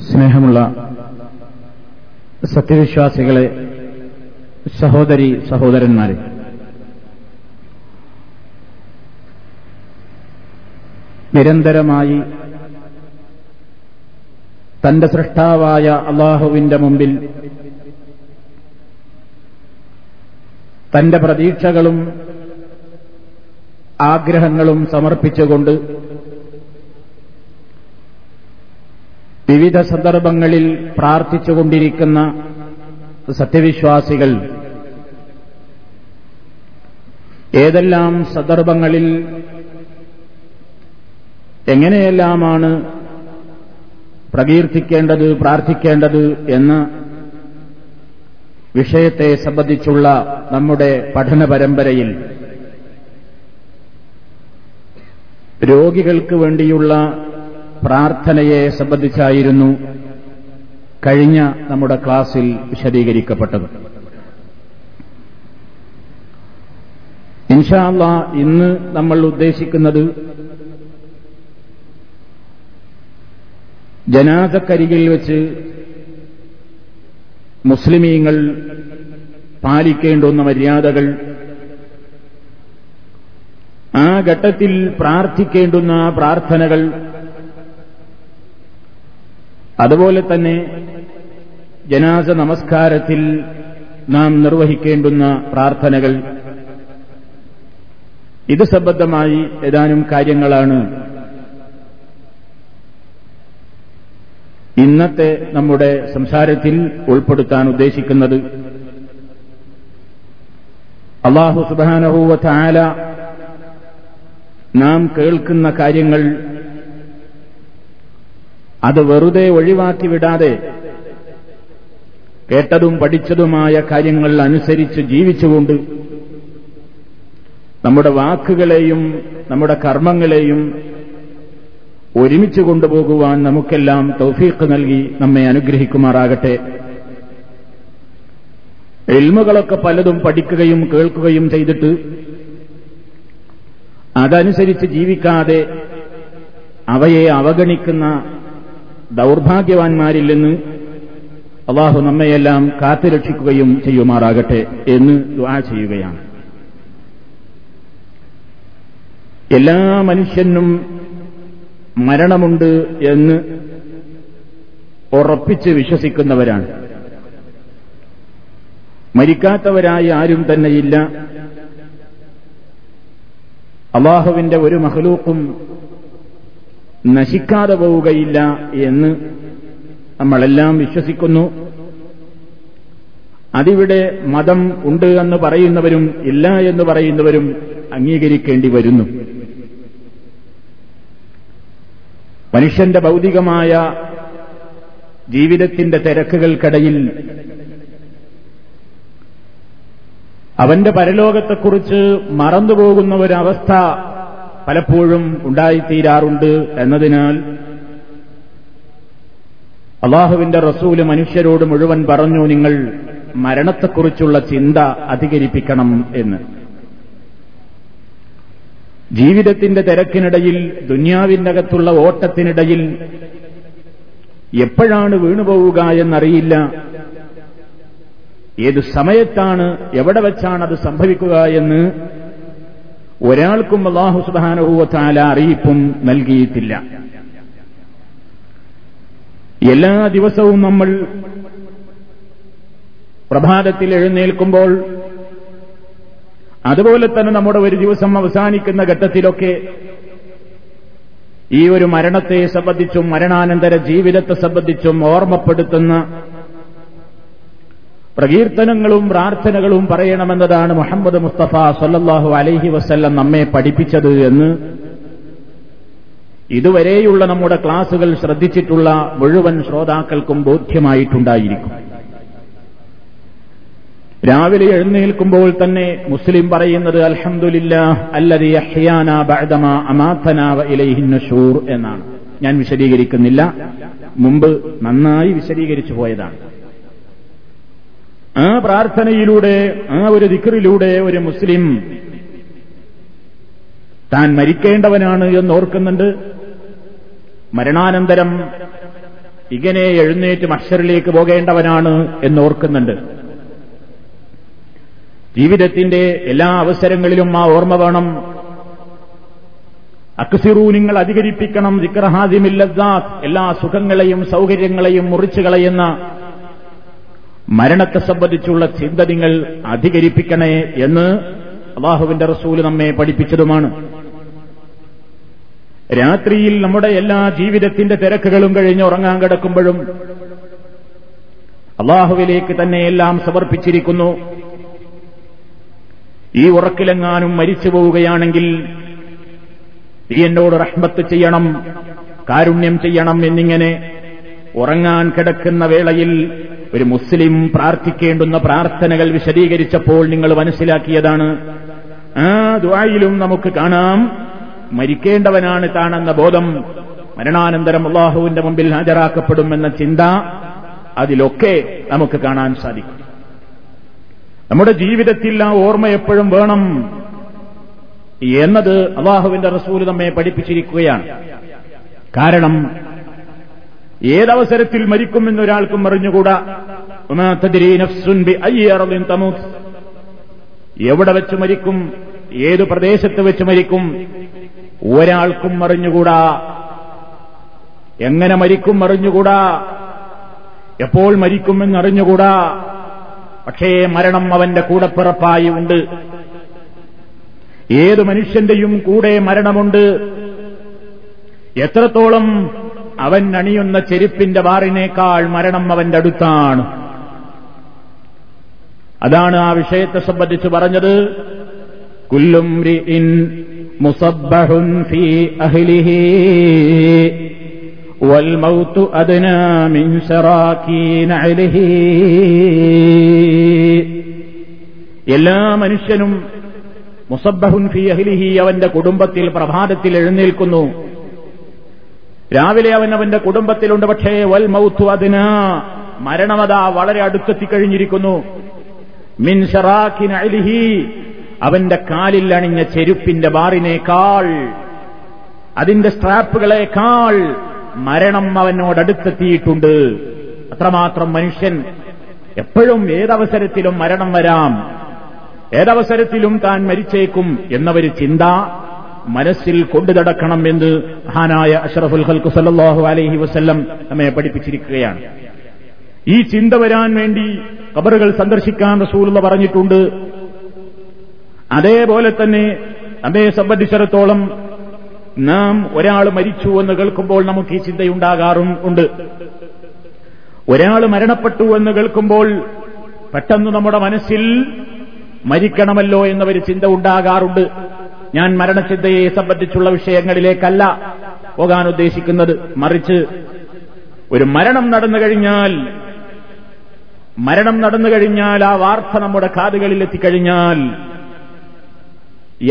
സ്നേഹമുള്ള സത്യവിശ്വാസികളെ സഹോദരി സഹോദരന്മാരെ. നിരന്തരമായി തന്റെ സൃഷ്ടാവായ അള്ളാഹുവിന്റെ മുമ്പിൽ തന്റെ പ്രതീക്ഷകളും ആഗ്രഹങ്ങളും സമർപ്പിച്ചുകൊണ്ട് വിവിധ സന്ദർഭങ്ങളിൽ പ്രാർത്ഥിച്ചുകൊണ്ടിരിക്കുന്ന സത്യവിശ്വാസികൾ ഏതെല്ലാം സന്ദർഭങ്ങളിൽ എങ്ങനെയെല്ലാമാണ് പ്രകീർത്തിക്കേണ്ടത് പ്രാർത്ഥിക്കേണ്ടത് എന്ന വിഷയത്തെ സംബന്ധിച്ചുള്ള നമ്മുടെ പഠന പരമ്പരയിൽ രോഗികൾക്ക് വേണ്ടിയുള്ള പ്രാർത്ഥനയെ സംബന്ധിച്ചായിരുന്നു കഴിഞ്ഞ നമ്മുടെ ക്ലാസിൽ വിശദീകരിക്കപ്പെട്ടത്. ഇൻഷാല്ല ഇന്ന് നമ്മൾ ഉദ്ദേശിക്കുന്നത് ജനാസക്കരികിൽ വെച്ച് മുസ്ലിമീങ്ങൾ പാലിക്കേണ്ടുന്ന മര്യാദകൾ ആ ഘട്ടത്തിൽ പ്രാർത്ഥിക്കേണ്ടുന്ന പ്രാർത്ഥനകൾ അതുപോലെ തന്നെ ജനാസ നമസ്കാരത്തിൽ നാം നിർവഹിക്കേണ്ടുന്ന പ്രാർത്ഥനകൾ. ഇത് സംബന്ധമായി ഏതാനും കാര്യങ്ങളാണ്. ഇന്നത്തെ നമ്മുടെ സംസാരത്തിൽ ഉൾപ്പെടുത്താൻ ഉദ്ദേശിക്കുന്നത് അള്ളാഹു സുബാനഹൂവ ചാല നാം കേൾക്കുന്ന കാര്യങ്ങൾ അത് വെറുതെ ഒഴിവാക്കി വിടാതെ കേട്ടതും പഠിച്ചതുമായ കാര്യങ്ങൾ അനുസരിച്ച് ജീവിച്ചുകൊണ്ട് നമ്മുടെ വാക്കുകളെയും നമ്മുടെ കർമ്മങ്ങളെയും ഒരുമിച്ച് കൊണ്ടുപോകുവാൻ നമുക്കെല്ലാം തൗഫീഖ് നൽകി നമ്മെ അനുഗ്രഹിക്കുമാറാകട്ടെ. എൽമുകളൊക്കെ പലതും പഠിക്കുകയും കേൾക്കുകയും ചെയ്തിട്ട് അതനുസരിച്ച് ജീവിക്കാതെ അവയെ അവഗണിക്കുന്ന ദൗർഭാഗ്യവാന്മാരിൽ നിന്ന് അള്ളാഹു നമ്മയെല്ലാം കാത്തുരക്ഷിക്കുകയും ചെയ്യുമാറാകട്ടെ എന്ന് ദ്വാ ചെയ്യുകയാണ്. എല്ലാ മനുഷ്യനും മരണമുണ്ട് എന്ന് ഉറപ്പിച്ച് വിശ്വസിക്കുന്നവരാണ്. മരിക്കാത്തവരായി ആരും തന്നെയില്ല. അള്ളാഹുവിന്റെ ഒരു മഹലൂക്കും നശിക്കാതെ പോവുകയില്ല എന്ന് നമ്മളെല്ലാം വിശ്വസിക്കുന്നു. അതിവിടെ മതം ഉണ്ട് എന്ന് പറയുന്നവരും ഇല്ല എന്ന് പറയുന്നവരും അംഗീകരിക്കേണ്ടി വരുന്നു. മനുഷ്യന്റെ ഭൗതികമായ ജീവിതത്തിന്റെ തിരക്കുകൾക്കിടയിൽ അവന്റെ പരലോകത്തെക്കുറിച്ച് മറന്നുപോകുന്ന ഒരവസ്ഥ പലപ്പോഴും ഉണ്ടായിത്തീരാറുണ്ട് എന്നതിനാൽ അള്ളാഹുവിന്റെ റസൂൽ മനുഷ്യരോട് മുഴുവൻ പറഞ്ഞു നിങ്ങൾ മരണത്തെക്കുറിച്ചുള്ള ചിന്ത അധികരിപ്പിക്കണം എന്ന്. ജീവിതത്തിന്റെ തിരക്കിനിടയിൽ ദുന്യാവിന്റെ അകത്തുള്ള ഓട്ടത്തിനിടയിൽ എപ്പോഴാണ് വീണുപോവുക എന്നറിയില്ല. ഏത് സമയത്താണ് എവിടെ വെച്ചാണ് അത് സംഭവിക്കുക എന്ന് ഒരാൾക്കും അള്ളാഹു സുബാനുഭൂവത്താല അറിയിപ്പും നൽകിയിട്ടില്ല. എല്ലാ ദിവസവും നമ്മൾ പ്രഭാതത്തിൽ എഴുന്നേൽക്കുമ്പോൾ അതുപോലെ തന്നെ നമ്മുടെ ഒരു ദിവസം അവസാനിക്കുന്ന ഘട്ടത്തിലൊക്കെ ഈ ഒരു മരണത്തെ സംബന്ധിച്ചും മരണാനന്തര ജീവിതത്തെ സംബന്ധിച്ചും ഓർമ്മപ്പെടുത്തുന്ന പ്രകീർത്തനങ്ങളും പ്രാർത്ഥനകളും പറയണമെന്നതാണ് മുഹമ്മദ് മുസ്തഫ സല്ലാഹു അലൈഹി വസ്ല്ലം നമ്മെ പഠിപ്പിച്ചത് എന്ന് ഇതുവരെയുള്ള നമ്മുടെ ക്ലാസുകൾ ശ്രദ്ധിച്ചിട്ടുള്ള മുഴുവൻ ശ്രോതാക്കൾക്കും ബോധ്യമായിട്ടുണ്ടായിരിക്കും. രാവിലെ എഴുന്നേൽക്കുമ്പോൾ തന്നെ മുസ്ലിം പറയുന്നത് അൽഹമുല്ല അല്ലതി എന്നാണ്. ഞാൻ വിശദീകരിക്കുന്നില്ല. മുമ്പ് നന്നായി വിശദീകരിച്ചു പോയതാണ്. ആ പ്രാർത്ഥനയിലൂടെ ആ ഒരു ദിക്കറിലൂടെ ഒരു മുസ്ലിം താൻ മരിക്കേണ്ടവനാണ് എന്ന് ഓർക്കുന്നുണ്ട്. മരണാനന്തരം ഇങ്ങനെ എഴുന്നേറ്റ് മഷറിലേക്ക് പോകേണ്ടവനാണ് എന്ന് ഓർക്കുന്നുണ്ട്. ജീവിതത്തിന്റെ എല്ലാ അവസരങ്ങളിലും ആ ഓർമ്മ വേണം. അക്സിറു നിങ്ങൾ അധികരിപ്പിക്കണം. വിക്രഹാദിമില്ലാ എല്ലാ സുഖങ്ങളെയും സൗകര്യങ്ങളെയും മുറിച്ചു കളയുന്ന മരണത്തെ സംബന്ധിച്ചുള്ള ചിന്ത നിങ്ങൾ അധികരിപ്പിക്കണേ എന്ന് അള്ളാഹുവിന്റെ റസൂൽ നമ്മെ പഠിപ്പിച്ചതുമാണ്. രാത്രിയിൽ നമ്മുടെ എല്ലാ ജീവിതത്തിന്റെ തിരക്കുകളും കഴിഞ്ഞ് ഉറങ്ങാൻ കിടക്കുമ്പോഴും അള്ളാഹുവിലേക്ക് തന്നെ എല്ലാം സമർപ്പിച്ചിരിക്കുന്നു. ഈ ഉറക്കിലെങ്ങാനും മരിച്ചു പോവുകയാണെങ്കിൽ നീ എന്നോട് റഹ്മത്ത് ചെയ്യണം കാരുണ്യം ചെയ്യണം എന്നിങ്ങനെ ഉറങ്ങാൻ കിടക്കുന്ന വേളയിൽ ഒരു മുസ്ലിം പ്രാർത്ഥിക്കേണ്ടുന്ന പ്രാർത്ഥനകൾ വിശദീകരിച്ചപ്പോൾ നിങ്ങൾ മനസ്സിലാക്കിയതാണ്. ആ ദ്വായിലും നമുക്ക് കാണാം. മരിക്കേണ്ടവനാണ് താണെന്ന ബോധം. മരണാനന്തരം അള്ളാഹുവിന്റെ മുമ്പിൽ ഹാജരാക്കപ്പെടുമെന്ന ചിന്ത അതിലൊക്കെ നമുക്ക് കാണാൻ സാധിക്കും. നമ്മുടെ ജീവിതത്തിൽ ആ ഓർമ്മ എപ്പോഴും വേണം എന്നത് അള്ളാഹുവിന്റെ റസൂൽ നമ്മെ പഠിപ്പിച്ചിരിക്കുകയാണ്. കാരണം ഏതവസരത്തിൽ മരിക്കുമെന്നൊരാൾക്കും അറിഞ്ഞുകൂടാ? എവിടെ വെച്ച് മരിക്കും? ഏതു പ്രദേശത്ത് വെച്ച് മരിക്കും? ഒരാൾക്കും അറിഞ്ഞുകൂടാ. എങ്ങനെ മരിക്കും അറിഞ്ഞുകൂടാ? എപ്പോൾ മരിക്കുമെന്നറിഞ്ഞുകൂടാ പക്ഷേ മരണം അവന്റെ കൂടപ്പിറപ്പായി ഉണ്ട്. ഏത് മനുഷ്യന്റെയും കൂടെ മരണമുണ്ട്? എത്രത്തോളം അവൻ അണിയുന്ന ചെരുപ്പിന്റെ വാറിനേക്കാൾ മരണം അവന്റെ അടുത്താണ് അതാണ് ആ വിഷയത്തെ സംബന്ധിച്ച് പറഞ്ഞത് കുല്ലും മുസബ്ബഹുൻ ഫീ അഹ്ലിഹി والموت أدنى من شراكين عليه എല്ലാ മനുഷ്യനും മുസബ്ബഹുൻ ഫി അഹ്ലിഹി അവന്റെ കുടുംബത്തിൽ പ്രഭാതത്തിൽ എഴുന്നേൽക്കുന്നു രാവിലെ അവൻ അവന്റെ കുടുംബത്തിലുണ്ട്. പക്ഷേ വൽ മൗത്തു അതിന്. മരണമത വളരെ അടുത്തെത്തിക്കഴിഞ്ഞിരിക്കുന്നു. മിൻ അലിഹി. അവന്റെ കാലിൽ അണിഞ്ഞ ചെരുപ്പിന്റെ ബാറിനേക്കാൾ അതിന്റെ സ്ട്രാപ്പുകളേക്കാൾ മരണം അവനോട് അവനോടടുത്തെത്തിയിട്ടുണ്ട്. അത്രമാത്രം മനുഷ്യൻ എപ്പോഴും ഏതവസരത്തിലും മരണം വരാം. ഏതവസരത്തിലും താൻ മരിച്ചേക്കും എന്നൊരു ചിന്ത. മനസ്സിൽ കൊണ്ടു നടക്കണം എന്ന് മഹാനായ അഷറഫുൽ ഹൽക്കു സല്ലാഹു അലൈഹി വസ്ല്ലം നമ്മെ പഠിപ്പിച്ചിരിക്കുകയാണ്. ഈ ചിന്ത വരാൻ വേണ്ടി കബറുകൾ സന്ദർശിക്കാൻ റസൂലുള്ള പറഞ്ഞിട്ടുണ്ട്. അതേപോലെ തന്നെ നമ്മെ സംബന്ധിച്ചിടത്തോളം നാം ഒരാൾ മരിച്ചു എന്ന് കേൾക്കുമ്പോൾ നമുക്ക് ഈ ചിന്തയുണ്ടാകാറും ഉണ്ട്. ഒരാൾ മരണപ്പെട്ടു എന്ന് കേൾക്കുമ്പോൾ പെട്ടെന്ന് നമ്മുടെ മനസ്സിൽ മരിക്കണമല്ലോ എന്നൊരു ചിന്ത ഉണ്ടാകാറുണ്ട്. ഞാൻ മരണചിന്തയെ സംബന്ധിച്ചുള്ള വിഷയങ്ങളിലേക്കല്ല പോകാൻ ഉദ്ദേശിക്കുന്നത്. മറിച്ച് ഒരു മരണം നടന്നു കഴിഞ്ഞാൽ മരണം നടന്നു കഴിഞ്ഞാൽ ആ വാർത്ത നമ്മുടെ കാതുകളിൽ എത്തിക്കഴിഞ്ഞാൽ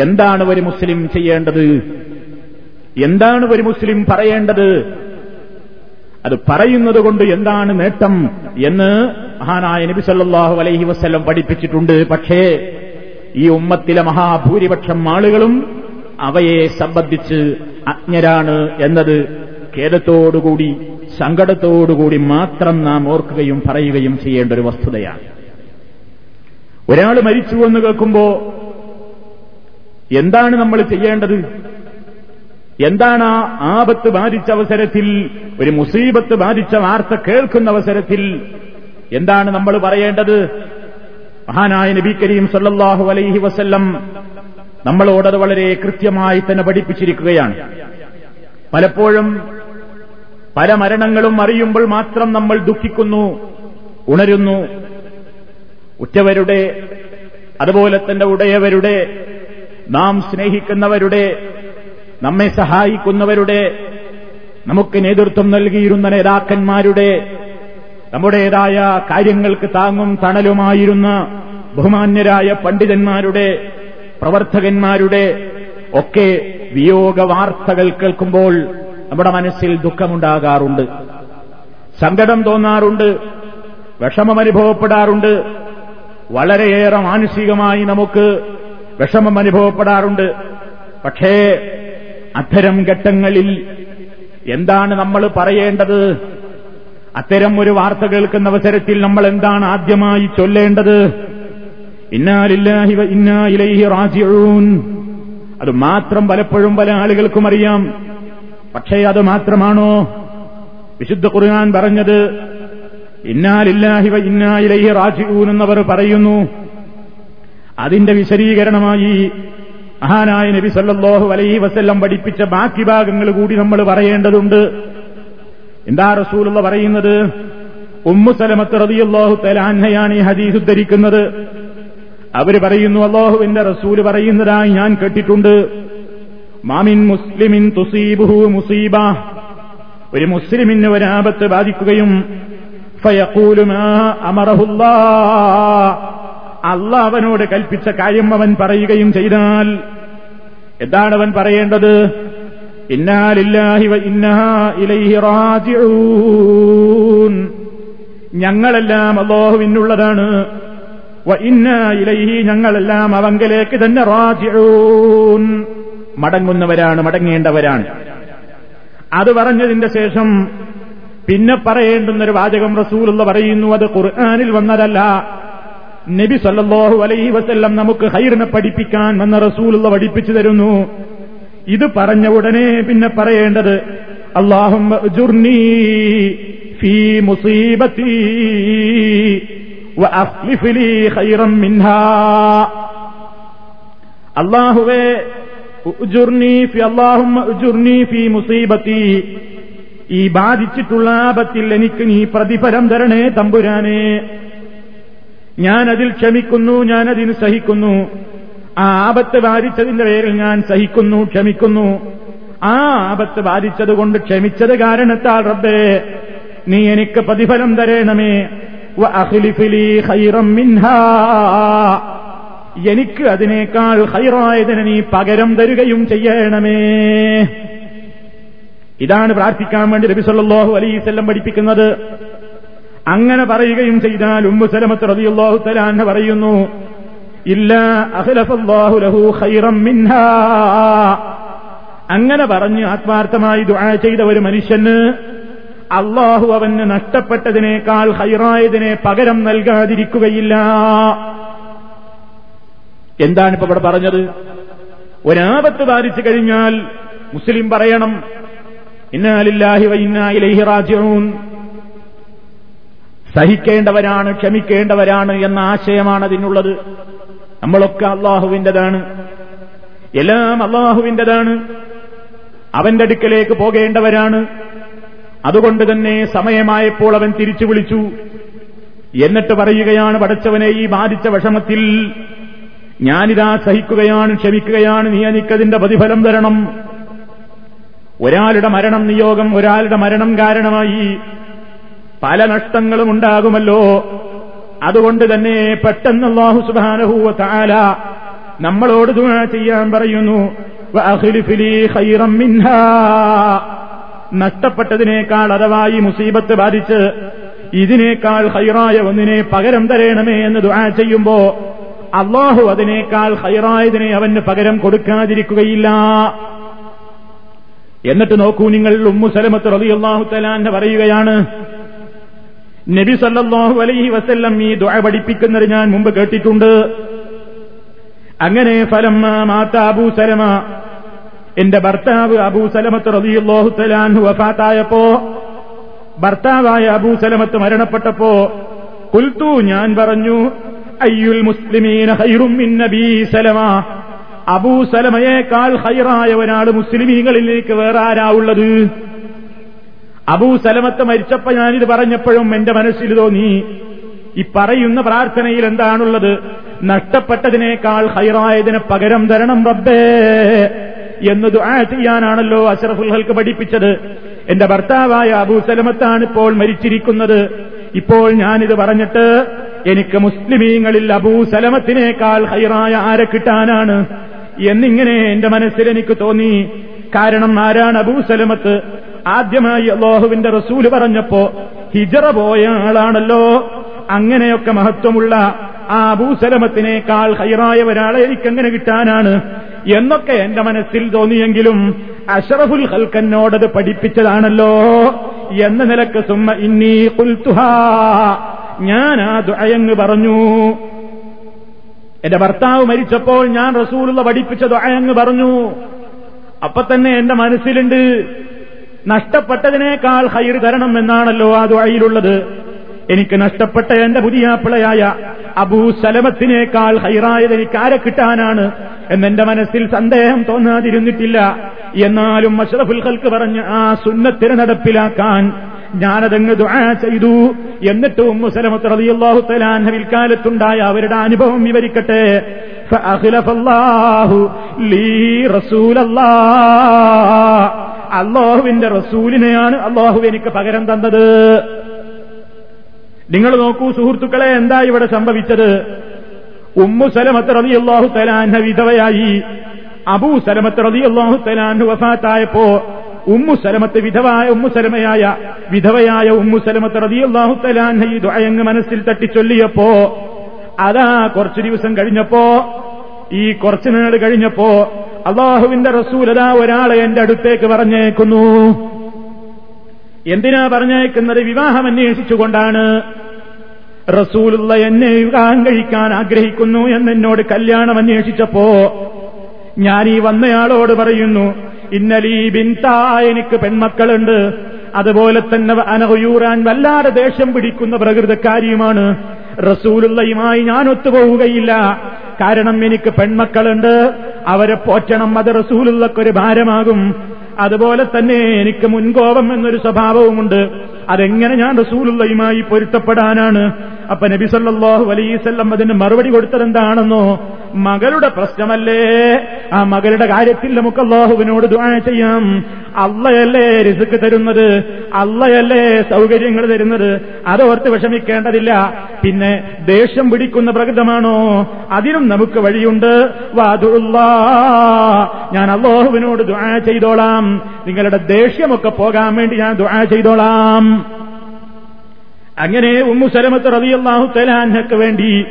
എന്താണ് ഒരു മുസ്ലിം ചെയ്യേണ്ടത്? എന്താണ് ഒരു മുസ്ലിം പറയേണ്ടത്? അത് പറയുന്നത് കൊണ്ട് എന്താണ് നേട്ടം എന്ന് മഹാനായ നബി സല്ലാഹു അലൈഹി വസ്ല്ലം പഠിപ്പിച്ചിട്ടുണ്ട്. പക്ഷേ ഈ ഉമ്മത്തിലെ മഹാഭൂരിപക്ഷം ആളുകളും അവയെ സംബന്ധിച്ച് അജ്ഞരാണ് എന്നത് ഖേദത്തോടുകൂടി സങ്കടത്തോടുകൂടി മാത്രം നാം ഓർക്കുകയും പറയുകയും ചെയ്യേണ്ട ഒരു വസ്തുതയാണ്. ഒരാൾ മരിച്ചു എന്ന് കേൾക്കുമ്പോ എന്താണ് നമ്മൾ ചെയ്യേണ്ടത്? എന്താണ് ആ ആപത്ത് ബാധിച്ച അവസരത്തിൽ ഒരു മുസീബത്ത് ബാധിച്ച വാർത്ത കേൾക്കുന്ന അവസരത്തിൽ എന്താണ് നമ്മൾ പറയേണ്ടത്? മഹാനായ നബി കരീം സല്ലാഹു അലൈഹി വസല്ലം നമ്മളോടത് വളരെ കൃത്യമായി തന്നെ പഠിപ്പിച്ചിരിക്കുകയാണ്. പലപ്പോഴും പല മരണങ്ങളും അറിയുമ്പോൾ മാത്രം നമ്മൾ ദുഃഖിക്കുന്നു ഉണരുന്നു. ഉറ്റവരുടെ അതുപോലെ തന്നെ ഉടയവരുടെ നാം സ്നേഹിക്കുന്നവരുടെ നമ്മെ സഹായിക്കുന്നവരുടെ നമുക്ക് നേതൃത്വം നൽകിയിരുന്ന നേതാക്കന്മാരുടെ നമ്മുടേതായ കാര്യങ്ങൾക്ക് താങ്ങും തണലുമായിരുന്ന ബഹുമാന്യരായ പണ്ഡിതന്മാരുടെ പ്രവർത്തകന്മാരുടെ ഒക്കെ വിയോഗ വാർത്തകൾ കേൾക്കുമ്പോൾ നമ്മുടെ മനസ്സിൽ ദുഃഖമുണ്ടാകാറുണ്ട്. സങ്കടം തോന്നാറുണ്ട്. വിഷമമനുഭവപ്പെടാറുണ്ട് വളരെയേറെ മാനസികമായി നമുക്ക് വിഷമം അനുഭവപ്പെടാറുണ്ട്. പക്ഷേ അത്തരം ഘട്ടങ്ങളിൽ എന്താണ് നമ്മൾ പറയേണ്ടത്? അത്തരം ഒരു വാർത്ത കേൾക്കുന്ന അവസരത്തിൽ നമ്മൾ എന്താണ് ആദ്യമായി ചൊല്ലേണ്ടത്? റാജിഊൻ. അത് മാത്രം പലപ്പോഴും പല ആളുകൾക്കും അറിയാം. പക്ഷേ അത് മാത്രമാണോ? വിശുദ്ധ ഖുർആൻ പറഞ്ഞത് ഇന്നാലില്ലാഹി വ ഇന്നാ ഇലൈഹി റാജിഊൻ എന്നവർ പറയുന്നു. അതിന്റെ വിശദീകരണമായി മഹാനായ നബി സല്ലാഹു അലൈഹി വസല്ലം പഠിപ്പിച്ച ബാക്കി ഭാഗങ്ങൾ കൂടി നമ്മൾ പറയേണ്ടതുണ്ട്. എന്താ റസൂലുള്ള പറയുന്നത്? ഉമ്മു സലമത്ത് റളിയല്ലാഹു തലാൻഹയാണ് ഈ ഹദീസ് ഉദ്ധരിക്കുന്നത്. അവർ പറയുന്നു അള്ളാഹുവിന്റെ റസൂൽ പറയുന്നതായി ഞാൻ കേട്ടിട്ടുണ്ട്. മാമിൻ മുസ്ലിമിൻ തുസീബുഹു മുസീബ. ഒരു മുസ്ലിമിന് ഒരാപത്ത് ബാധിക്കുകയും ഫയക്കൂലുമാ അമറഹുല്ലാ അല്ല അവനോട് കൽപ്പിച്ച കാര്യം അവൻ പറയുകയും ചെയ്താൽ എന്താണ് അവൻ പറയേണ്ടത്? ഞങ്ങളെല്ലാം അള്ളാഹുവിനുള്ളതാണ് ഇന്ന ഇലൈഹി ഞങ്ങളെല്ലാം അവങ്കലേക്ക് തന്നെ റാജിഊൻ. മടങ്ങുന്നവരാണ് മടങ്ങേണ്ടവരാണ്. അത് പറഞ്ഞതിന്റെ ശേഷം പിന്നെ പറയേണ്ടുന്നൊരു വാചകം റസൂലുള്ള പറയുന്നു അത് ഖുർആാനിൽ വന്നതല്ല. നബി സല്ലാഹു അലൈഹി വസല്ലം നമുക്ക് ഹൈറിനെ പഠിപ്പിക്കാൻ വന്ന റസൂലുള്ള പഠിപ്പിച്ചു തരുന്നു. ഇത് പറഞ്ഞ ഉടനെ പിന്നെ പറയേണ്ടത് അള്ളാഹും അള്ളാഹുവേ ഈ ബാധിച്ചിട്ടുള്ള ആപത്തിൽ എനിക്ക് നീ പ്രതിഫലം തരണേ തമ്പുരാനെ. ഞാനതിൽ ക്ഷമിക്കുന്നു ഞാനതിന് സഹിക്കുന്നു. ആ ആപത്ത് ബാധിച്ചതിന്റെ പേരിൽ ഞാൻ സഹിക്കുന്നു ക്ഷമിക്കുന്നു. ആ ആപത്ത് ബാധിച്ചതുകൊണ്ട് ക്ഷമിച്ചത് കാരണത്താൽ റബ്ബേ നീ എനിക്ക് പ്രതിഫലം തരേണമേ. എനിക്ക് അതിനേക്കാൾ ഹൈറായതിന് നീ പകരം തരുകയും ചെയ്യണമേ. ഇതാണ് പ്രാർത്ഥിക്കാൻ വേണ്ടി നബി സല്ലല്ലാഹു അലൈഹി വസല്ലം പഠിപ്പിക്കുന്നത്. അങ്ങനെ പറയുകയും ചെയ്താൽ ഉമ്മുസലമത്ത് തആല പറയുന്നു അങ്ങനെ പറഞ്ഞ് ആത്മാർത്ഥമായി ദുആ ചെയ്ത ഒരു മനുഷ്യന് അള്ളാഹു അവന് നഷ്ടപ്പെട്ടതിനേക്കാൾ ഹൈറായതിനെ പകരം നൽകാതിരിക്കുകയില്ല. എന്താണ് ഇപ്പൊ ഇവിടെ പറഞ്ഞത്? ഒരാപത്ത് ബാധിച്ചു കഴിഞ്ഞാൽ മുസ്ലിം പറയണം ഇന്നാലില്ലാഹി വൈന്നായിലേഹി റാജിഊൻ. സഹിക്കേണ്ടവരാണ് ക്ഷമിക്കേണ്ടവരാണ് എന്ന ആശയമാണ് അതിനുള്ളത്. നമ്മളൊക്കെ അള്ളാഹുവിന്റെതാണ് എല്ലാം അള്ളാഹുവിന്റെതാണ് അവന്റെ അടുക്കലേക്ക് പോകേണ്ടവരാണ്. അതുകൊണ്ട് തന്നെ സമയമായപ്പോൾ അവൻ തിരിച്ചു വിളിച്ചു. എന്നിട്ട് പറയുകയാണ് പടച്ചവനെ ഈ ബാധിച്ച വിഷമത്തിൽ ഞാനിതാ സഹിക്കുകയാണ് ക്ഷമിക്കുകയാണ്. നീ എനിക്കതിന്റെ പ്രതിഫലം തരണം. ഒരാളുടെ മരണം നിയോഗം ഒരാളുടെ മരണം കാരണമായി പല നഷ്ടങ്ങളും ഉണ്ടാകുമല്ലോ അതുകൊണ്ട് തന്നെ പെട്ടെന്ന് അള്ളാഹു സുബാനഹൂവ താല നമ്മളോട് ദുആ ചെയ്യാൻ പറയുന്നു നഷ്ടപ്പെട്ടതിനേക്കാൾ അഥവാ ഈ മുസീബത്ത് ബാധിച്ച് ഇതിനേക്കാൾ ഹൈറായ ഒന്നിനെ പകരം തരേണമേ എന്ന് ദുആ ചെയ്യുമ്പോ അള്ളാഹു അതിനേക്കാൾ ഹൈറായതിനെ അവന് പകരം കൊടുക്കാതിരിക്കുകയില്ല. എന്നിട്ട് നോക്കൂ നിങ്ങൾ ഉമ്മുസലമത്ത് റബി അള്ളാഹു തലാന്റെ പറയുകയാണ് നബി സല്ലാഹു അലൈഹി വസ്ല്ലം ഈ ദുആ പഠിപ്പിക്കുന്നത് ഞാൻ മുമ്പ് കേട്ടിട്ടുണ്ട്. അങ്ങനെ ഫലം മാത്ത അബൂ സലമ എന്റെ ഭർത്താവ് അബൂ സലമത്ത് റബിയുള്ളാഹു തലാൻഹു വഫാത്തായപ്പോ ഭർത്താവായ അബൂ സലമത്ത് മരണപ്പെട്ടപ്പോ കുൽത്തു ഞാൻ പറഞ്ഞു അയ്യുൽ മുസ്ലിമീന ഹൈറും അബൂ സലമയേക്കാൾ ഹൈറായ ഒരാൾ മുസ്ലിമീങ്ങളിലേക്ക് വേറെ ആരാ ഉള്ളത്? അബൂ സലമത്ത് മരിച്ചപ്പോ ഞാനിത് പറഞ്ഞപ്പോഴും എന്റെ മനസ്സിൽ തോന്നി ഈ പറയുന്ന പ്രാർത്ഥനയിൽ എന്താണുള്ളത്? നഷ്ടപ്പെട്ടതിനേക്കാൾ ഹൈറായതിന് പകരം തരണം റബ്ബേ എന്ന് ദുആ ചെയ്യാനാണല്ലോ അഷറഫുൽ ഹൽക്ക് പഠിപ്പിച്ചത്. എന്റെ ഭർത്താവായ അബൂ സലമത്താണ് ഇപ്പോൾ മരിച്ചിരിക്കുന്നത്. ഇപ്പോൾ ഞാനിത് പറഞ്ഞിട്ട് എനിക്ക് മുസ്ലിമീങ്ങളിൽ അബൂ സലമത്തിനേക്കാൾ ഹൈറായ ആരെ കിട്ടാനാണ്? എന്നിങ്ങനെ എന്റെ മനസ്സിൽ എനിക്ക് തോന്നി. കാരണം ആരാണ് അബൂ സലമത്ത്? ആദ്യമായി അള്ളാഹുവിന്റെ റസൂൽ പറഞ്ഞപ്പോ ഹിജറ പോയ ആളാണല്ലോ. അങ്ങനെയൊക്കെ മഹത്വമുള്ള ആ ഭൂസലമത്തിനേക്കാൾ ഹൈറായ ഒരാളെ എനിക്കെങ്ങനെ കിട്ടാനാണ്. എന്നൊക്കെ എന്റെ മനസ്സിൽ തോന്നിയെങ്കിലും അഷറഫുൽ ഹൽക്കന്നോടത് പഠിപ്പിച്ചതാണല്ലോ. എന്ന നിലയ്ക്ക് സുമ്മ ഇന്നീ കുൽത്തുഹാ ഞാൻ ആ ദുഅയങ്ങ് പറഞ്ഞു. എന്റെ ഭർത്താവ് മരിച്ചപ്പോൾ ഞാൻ റസൂലുള്ള പഠിപ്പിച്ച ദുഅയങ്ങ് പറഞ്ഞു. അപ്പൊ തന്നെ എന്റെ മനസ്സിലുണ്ട്. നഷ്ടപ്പെട്ടതിനേക്കാൾ ഹൈർ തരണം എന്നാണല്ലോ ആ ദുആയിലുള്ളത്. എനിക്ക് നഷ്ടപ്പെട്ട എന്റെ പുതിയാപ്പിളയായ അബൂ സലമത്തിനേക്കാൾ ഹൈറായത് എനിക്ക് ആരെ കിട്ടാനാണ് എന്നെന്റെ മനസ്സിൽ സന്ദേഹം തോന്നാതിരുന്നിട്ടില്ല. എന്നാലും അഷ്റഫുൽ ഖൽക്ക് പറഞ്ഞ ആ സുന്നത്തിന് നടപ്പിലാക്കാൻ ഞാനതങ്ങ് ദുആ ചെയ്തു. എന്നിട്ട് ഉമ്മു സലമത്ത് റളിയല്ലാഹു തലാൻഹ വിൽക്കാലത്തുണ്ടായ അവരുടെ അനുഭവം വിവരിക്കട്ടെ. അള്ളാഹുവിന്റെ റസൂലിനെയാണ് അള്ളാഹു എനിക്ക് പകരം തന്നത്. നിങ്ങൾ നോക്കൂ സുഹൃത്തുക്കളെ എന്താ ഇവിടെ സംഭവിച്ചത്? ഉമ്മു സലമത്ത് റളിയല്ലാഹു തലാൻഹ വിധവയായി. അബൂ സലമത്ത് റളിയല്ലാഹു തലാൻഹു വഫാത്തായപ്പോ ഉമ്മു സലമത്ത് വിധവായ ഉമ്മു സലമയായ വിധവയായ ഉമ്മു സലമത്ത് റതി അള്ളാഹു തലാൻഹ ഈ മനസ്സിൽ തട്ടിച്ചൊല്ലിയപ്പോ അതാ കുറച്ചു ദിവസം കഴിഞ്ഞപ്പോ ഈ കുറച്ചു നാൾ കഴിഞ്ഞപ്പോ അള്ളാഹുവിന്റെ റസൂലതാ ഒരാളെ എന്റെ അടുത്തേക്ക് പറഞ്ഞേക്കുന്നു. എന്തിനാ പറഞ്ഞേക്കുന്നത്? വിവാഹം അന്വേഷിച്ചുകൊണ്ടാണ്. റസൂലുള്ള എന്നെ വിവാഹം കഴിക്കാൻ ആഗ്രഹിക്കുന്നു എന്നോട് കല്യാണം അന്വേഷിച്ചപ്പോ ഞാൻ ഈ വന്നയാളോട് പറയുന്നു ഇന്നലീ ബിൻതാ എനിക്ക് പെൺമക്കളുണ്ട്. അതുപോലെ തന്നെ അനഹയൂറാൻ വല്ലാതെ ദേഷ്യം പിടിക്കുന്ന പ്രകൃതക്കാരിയുമാണ്. റസൂലുള്ളയുമായി ഞാൻ ഒത്തുപോവുകയില്ല കാരണം എനിക്ക് പെൺമക്കളുണ്ട്. അവരെ പോറ്റണം അത് റസൂലുള്ളക്കൊരു ഭാരമാകും. അതുപോലെ തന്നെ എനിക്ക് മുൻകോപം എന്നൊരു സ്വഭാവവുമുണ്ട്. അതെങ്ങനെ ഞാൻ റസൂലുള്ളയുമായി പൊരുത്തപ്പെടാനാണ്? അപ്പൊ നബി സല്ലല്ലാഹു അലൈസല്ലം അതിന് മറുപടി കൊടുത്തതെന്താണെന്നോ മകളുടെ പ്രശ്നമല്ലേ? ആ മകളുടെ കാര്യത്തിൽ നമുക്ക് അള്ളാഹുവിനോട് ദുആ ചെയ്യാം. അള്ളയല്ലേ റിസുക്ക് തരുന്നത്? അള്ളയല്ലേ സൗകര്യങ്ങൾ തരുന്നത്? അതോർത്ത് വിഷമിക്കേണ്ടതില്ല. പിന്നെ ദേഷ്യം പിടിക്കുന്ന പ്രകൃതമാണോ? അതിനും നമുക്ക് വഴിയുണ്ട്. വാതുള്ള ഞാൻ അള്ളാഹുവിനോട് ദുആ ചെയ്തോളാം. നിങ്ങളുടെ ദേഷ്യമൊക്കെ പോകാൻ വേണ്ടി ഞാൻ ദുആ ചെയ്തോളാം. അങ്ങനെ ഉമ്മു സലമത്ത് റളിയല്ലാഹു തലാൻഹക്ക് വേണ്ടി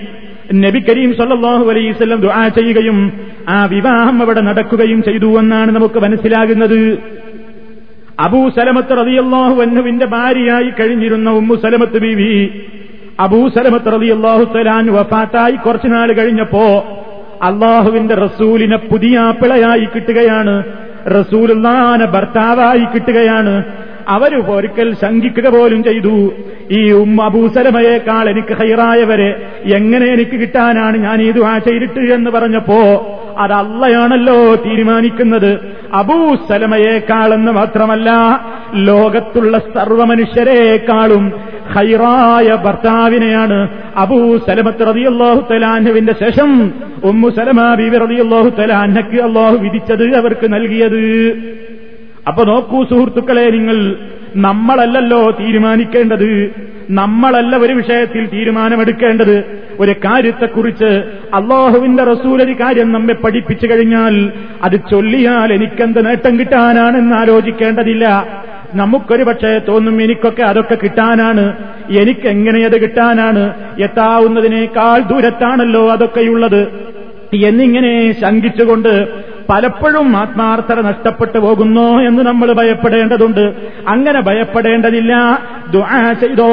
നബി കരീം സല്ലാഹു അലൈഹിസ്സല്ലം ദുആ ചെയ്യുകയും ആ വിവാഹം അവിടെ നടക്കുകയും ചെയ്തു എന്നാണ് നമുക്ക് മനസ്സിലാകുന്നത്. അബൂ സലമത്ത് റളിയല്ലാഹു അൻഹുവിന്റെ ഭാര്യയായി കഴിഞ്ഞിരുന്ന ഉമ്മു സലമത്ത് ബീവി അബൂ സലമത്ത് റളിയല്ലാഹു തലാൻ വഫാത്തായി കുറച്ചുനാൾ കഴിഞ്ഞപ്പോ അള്ളാഹുവിന്റെ റസൂലിനെ പുതിയ പിളയായി കിട്ടുകയാണ്. റസൂലുള്ളാനെ ഭർത്താവായി കിട്ടുകയാണ്. അവർ ഒരിക്കൽ ശങ്കിക്കുക പോലും ചെയ്തു. ഈ ഉമ്മ അബൂസലമയേക്കാൾ എനിക്ക് ഹൈറായവരെ എങ്ങനെ എനിക്ക് കിട്ടാനാണ് ഞാൻ ഈ ദുആ ചെയ്തിട്ട് എന്ന് പറഞ്ഞപ്പോ അത് അള്ളയാണല്ലോ തീരുമാനിക്കുന്നത് അബൂസലമയേക്കാളെന്ന് മാത്രമല്ല ലോകത്തുള്ള സർവമനുഷ്യരെക്കാളും ഹൈറായ ഭർത്താവിനെയാണ് അബൂ സലമത്ത് റതിയല്ലാഹു തലാഹുവിന്റെ ശേഷം ഉമ്മു സലമ ബീവി റതിയല്ലാഹു തലാൻഹക്ക് അള്ളാഹു വിധിച്ചത് അവർക്ക് നൽകിയത്. അപ്പൊ നോക്കൂ സുഹൃത്തുക്കളെ നിങ്ങൾ നമ്മളല്ലല്ലോ തീരുമാനിക്കേണ്ടത്. നമ്മളല്ല ഒരു വിഷയത്തിൽ തീരുമാനമെടുക്കേണ്ടത്. ഒരു കാര്യത്തെക്കുറിച്ച് അള്ളാഹുവിന്റെ റസൂൽ ഒരു കാര്യം നമ്മെ പഠിപ്പിച്ചു കഴിഞ്ഞാൽ അത് ചൊല്ലിയാൽ എനിക്കെന്ത് നേട്ടം കിട്ടാനാണെന്ന് ആലോചിക്കേണ്ടതില്ല. നമുക്കൊരു പക്ഷേ തോന്നും എനിക്കൊക്കെ അതൊക്കെ കിട്ടാനാണ്. എനിക്കെങ്ങനെ അത് കിട്ടാനാണ്? എത്താവുന്നതിനേക്കാൾ ദൂരത്താണല്ലോ അതൊക്കെയുള്ളത്. എന്നിങ്ങനെ ശങ്കിച്ചുകൊണ്ട് പലപ്പോഴും ആത്മാർത്ഥത നഷ്ടപ്പെട്ടു പോകുന്നു എന്ന് നമ്മൾ ഭയപ്പെടേണ്ടതുണ്ട്. അങ്ങനെ ഭയപ്പെടേണ്ടതില്ല. ദുആ ചെയ്തോ.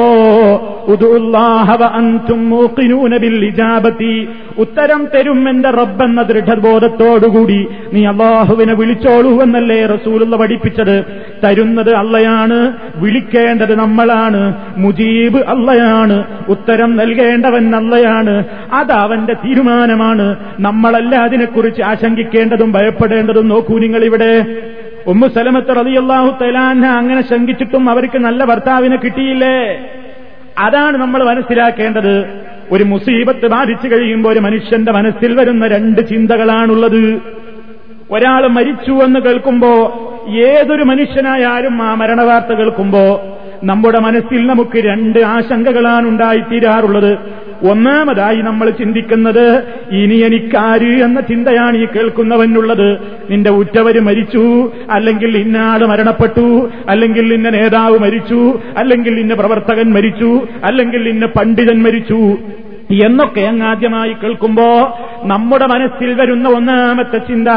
ഉത്തരം തരും എന്റെ റബ്ബെന്ന ദൃഢബോധത്തോടുകൂടി. നീ അള്ളാഹുവിനെ വിളിച്ചോളൂ എന്നല്ലേ റസൂലുള്ള പഠിപ്പിച്ചത്. തരുന്നത് അള്ളയാണ് വിളിക്കേണ്ടത് നമ്മളാണ്. മുജീബ് അള്ളയാണ് ഉത്തരം നൽകേണ്ടവൻ അള്ളയാണ്. അത് അവന്റെ തീരുമാനമാണ്. നമ്മളല്ല അതിനെക്കുറിച്ച് ആശങ്കിക്കേണ്ടതും ഭയപ്പെടേണ്ടതും നോക്കൂ നിങ്ങൾ ഇവിടെ ഉമ്മു സലമത്ത് റളിയല്ലാഹു തലാന്ന അങ്ങനെ ശങ്കിച്ചിട്ടും അവർക്ക് നല്ല ഭർത്താവിനെ കിട്ടിയില്ലേ? അതാണ് നമ്മൾ മനസ്സിലാക്കേണ്ടത്. ഒരു മുസീബത്ത് ബാധിച്ചു കഴിയുമ്പോൾ ഒരു മനുഷ്യന്റെ മനസ്സിൽ വരുന്ന രണ്ട് ചിന്തകളാണുള്ളത്. ഒരാൾ മരിച്ചു എന്ന് കേൾക്കുമ്പോ ഏതൊരു മനുഷ്യനായാലും ആ മരണവാർത്ത കേൾക്കുമ്പോ നമ്മുടെ മനസ്സിൽ നമുക്ക് രണ്ട് ആശങ്കകളാണ് ഉണ്ടായിത്തീരാറുള്ളത്. ഒന്നാമതായി നമ്മൾ ചിന്തിക്കുന്നത് ഇനി എനിക്കാര് എന്ന ചിന്തയാണ് ഈ കേൾക്കുന്നവനുള്ളത്. നിന്റെ ഉറ്റവര് മരിച്ചു അല്ലെങ്കിൽ ഇന്നാൾ മരണപ്പെട്ടു അല്ലെങ്കിൽ ഇന്ന നേതാവ് മരിച്ചു അല്ലെങ്കിൽ ഇന്ന പ്രവർത്തകൻ മരിച്ചു അല്ലെങ്കിൽ ഇന്ന പണ്ഡിതൻ മരിച്ചു. എന്നൊക്കെ അങ്ങാദ്യമായി കേൾക്കുമ്പോ നമ്മുടെ മനസ്സിൽ വരുന്ന ഒന്നാമത്തെ ചിന്ത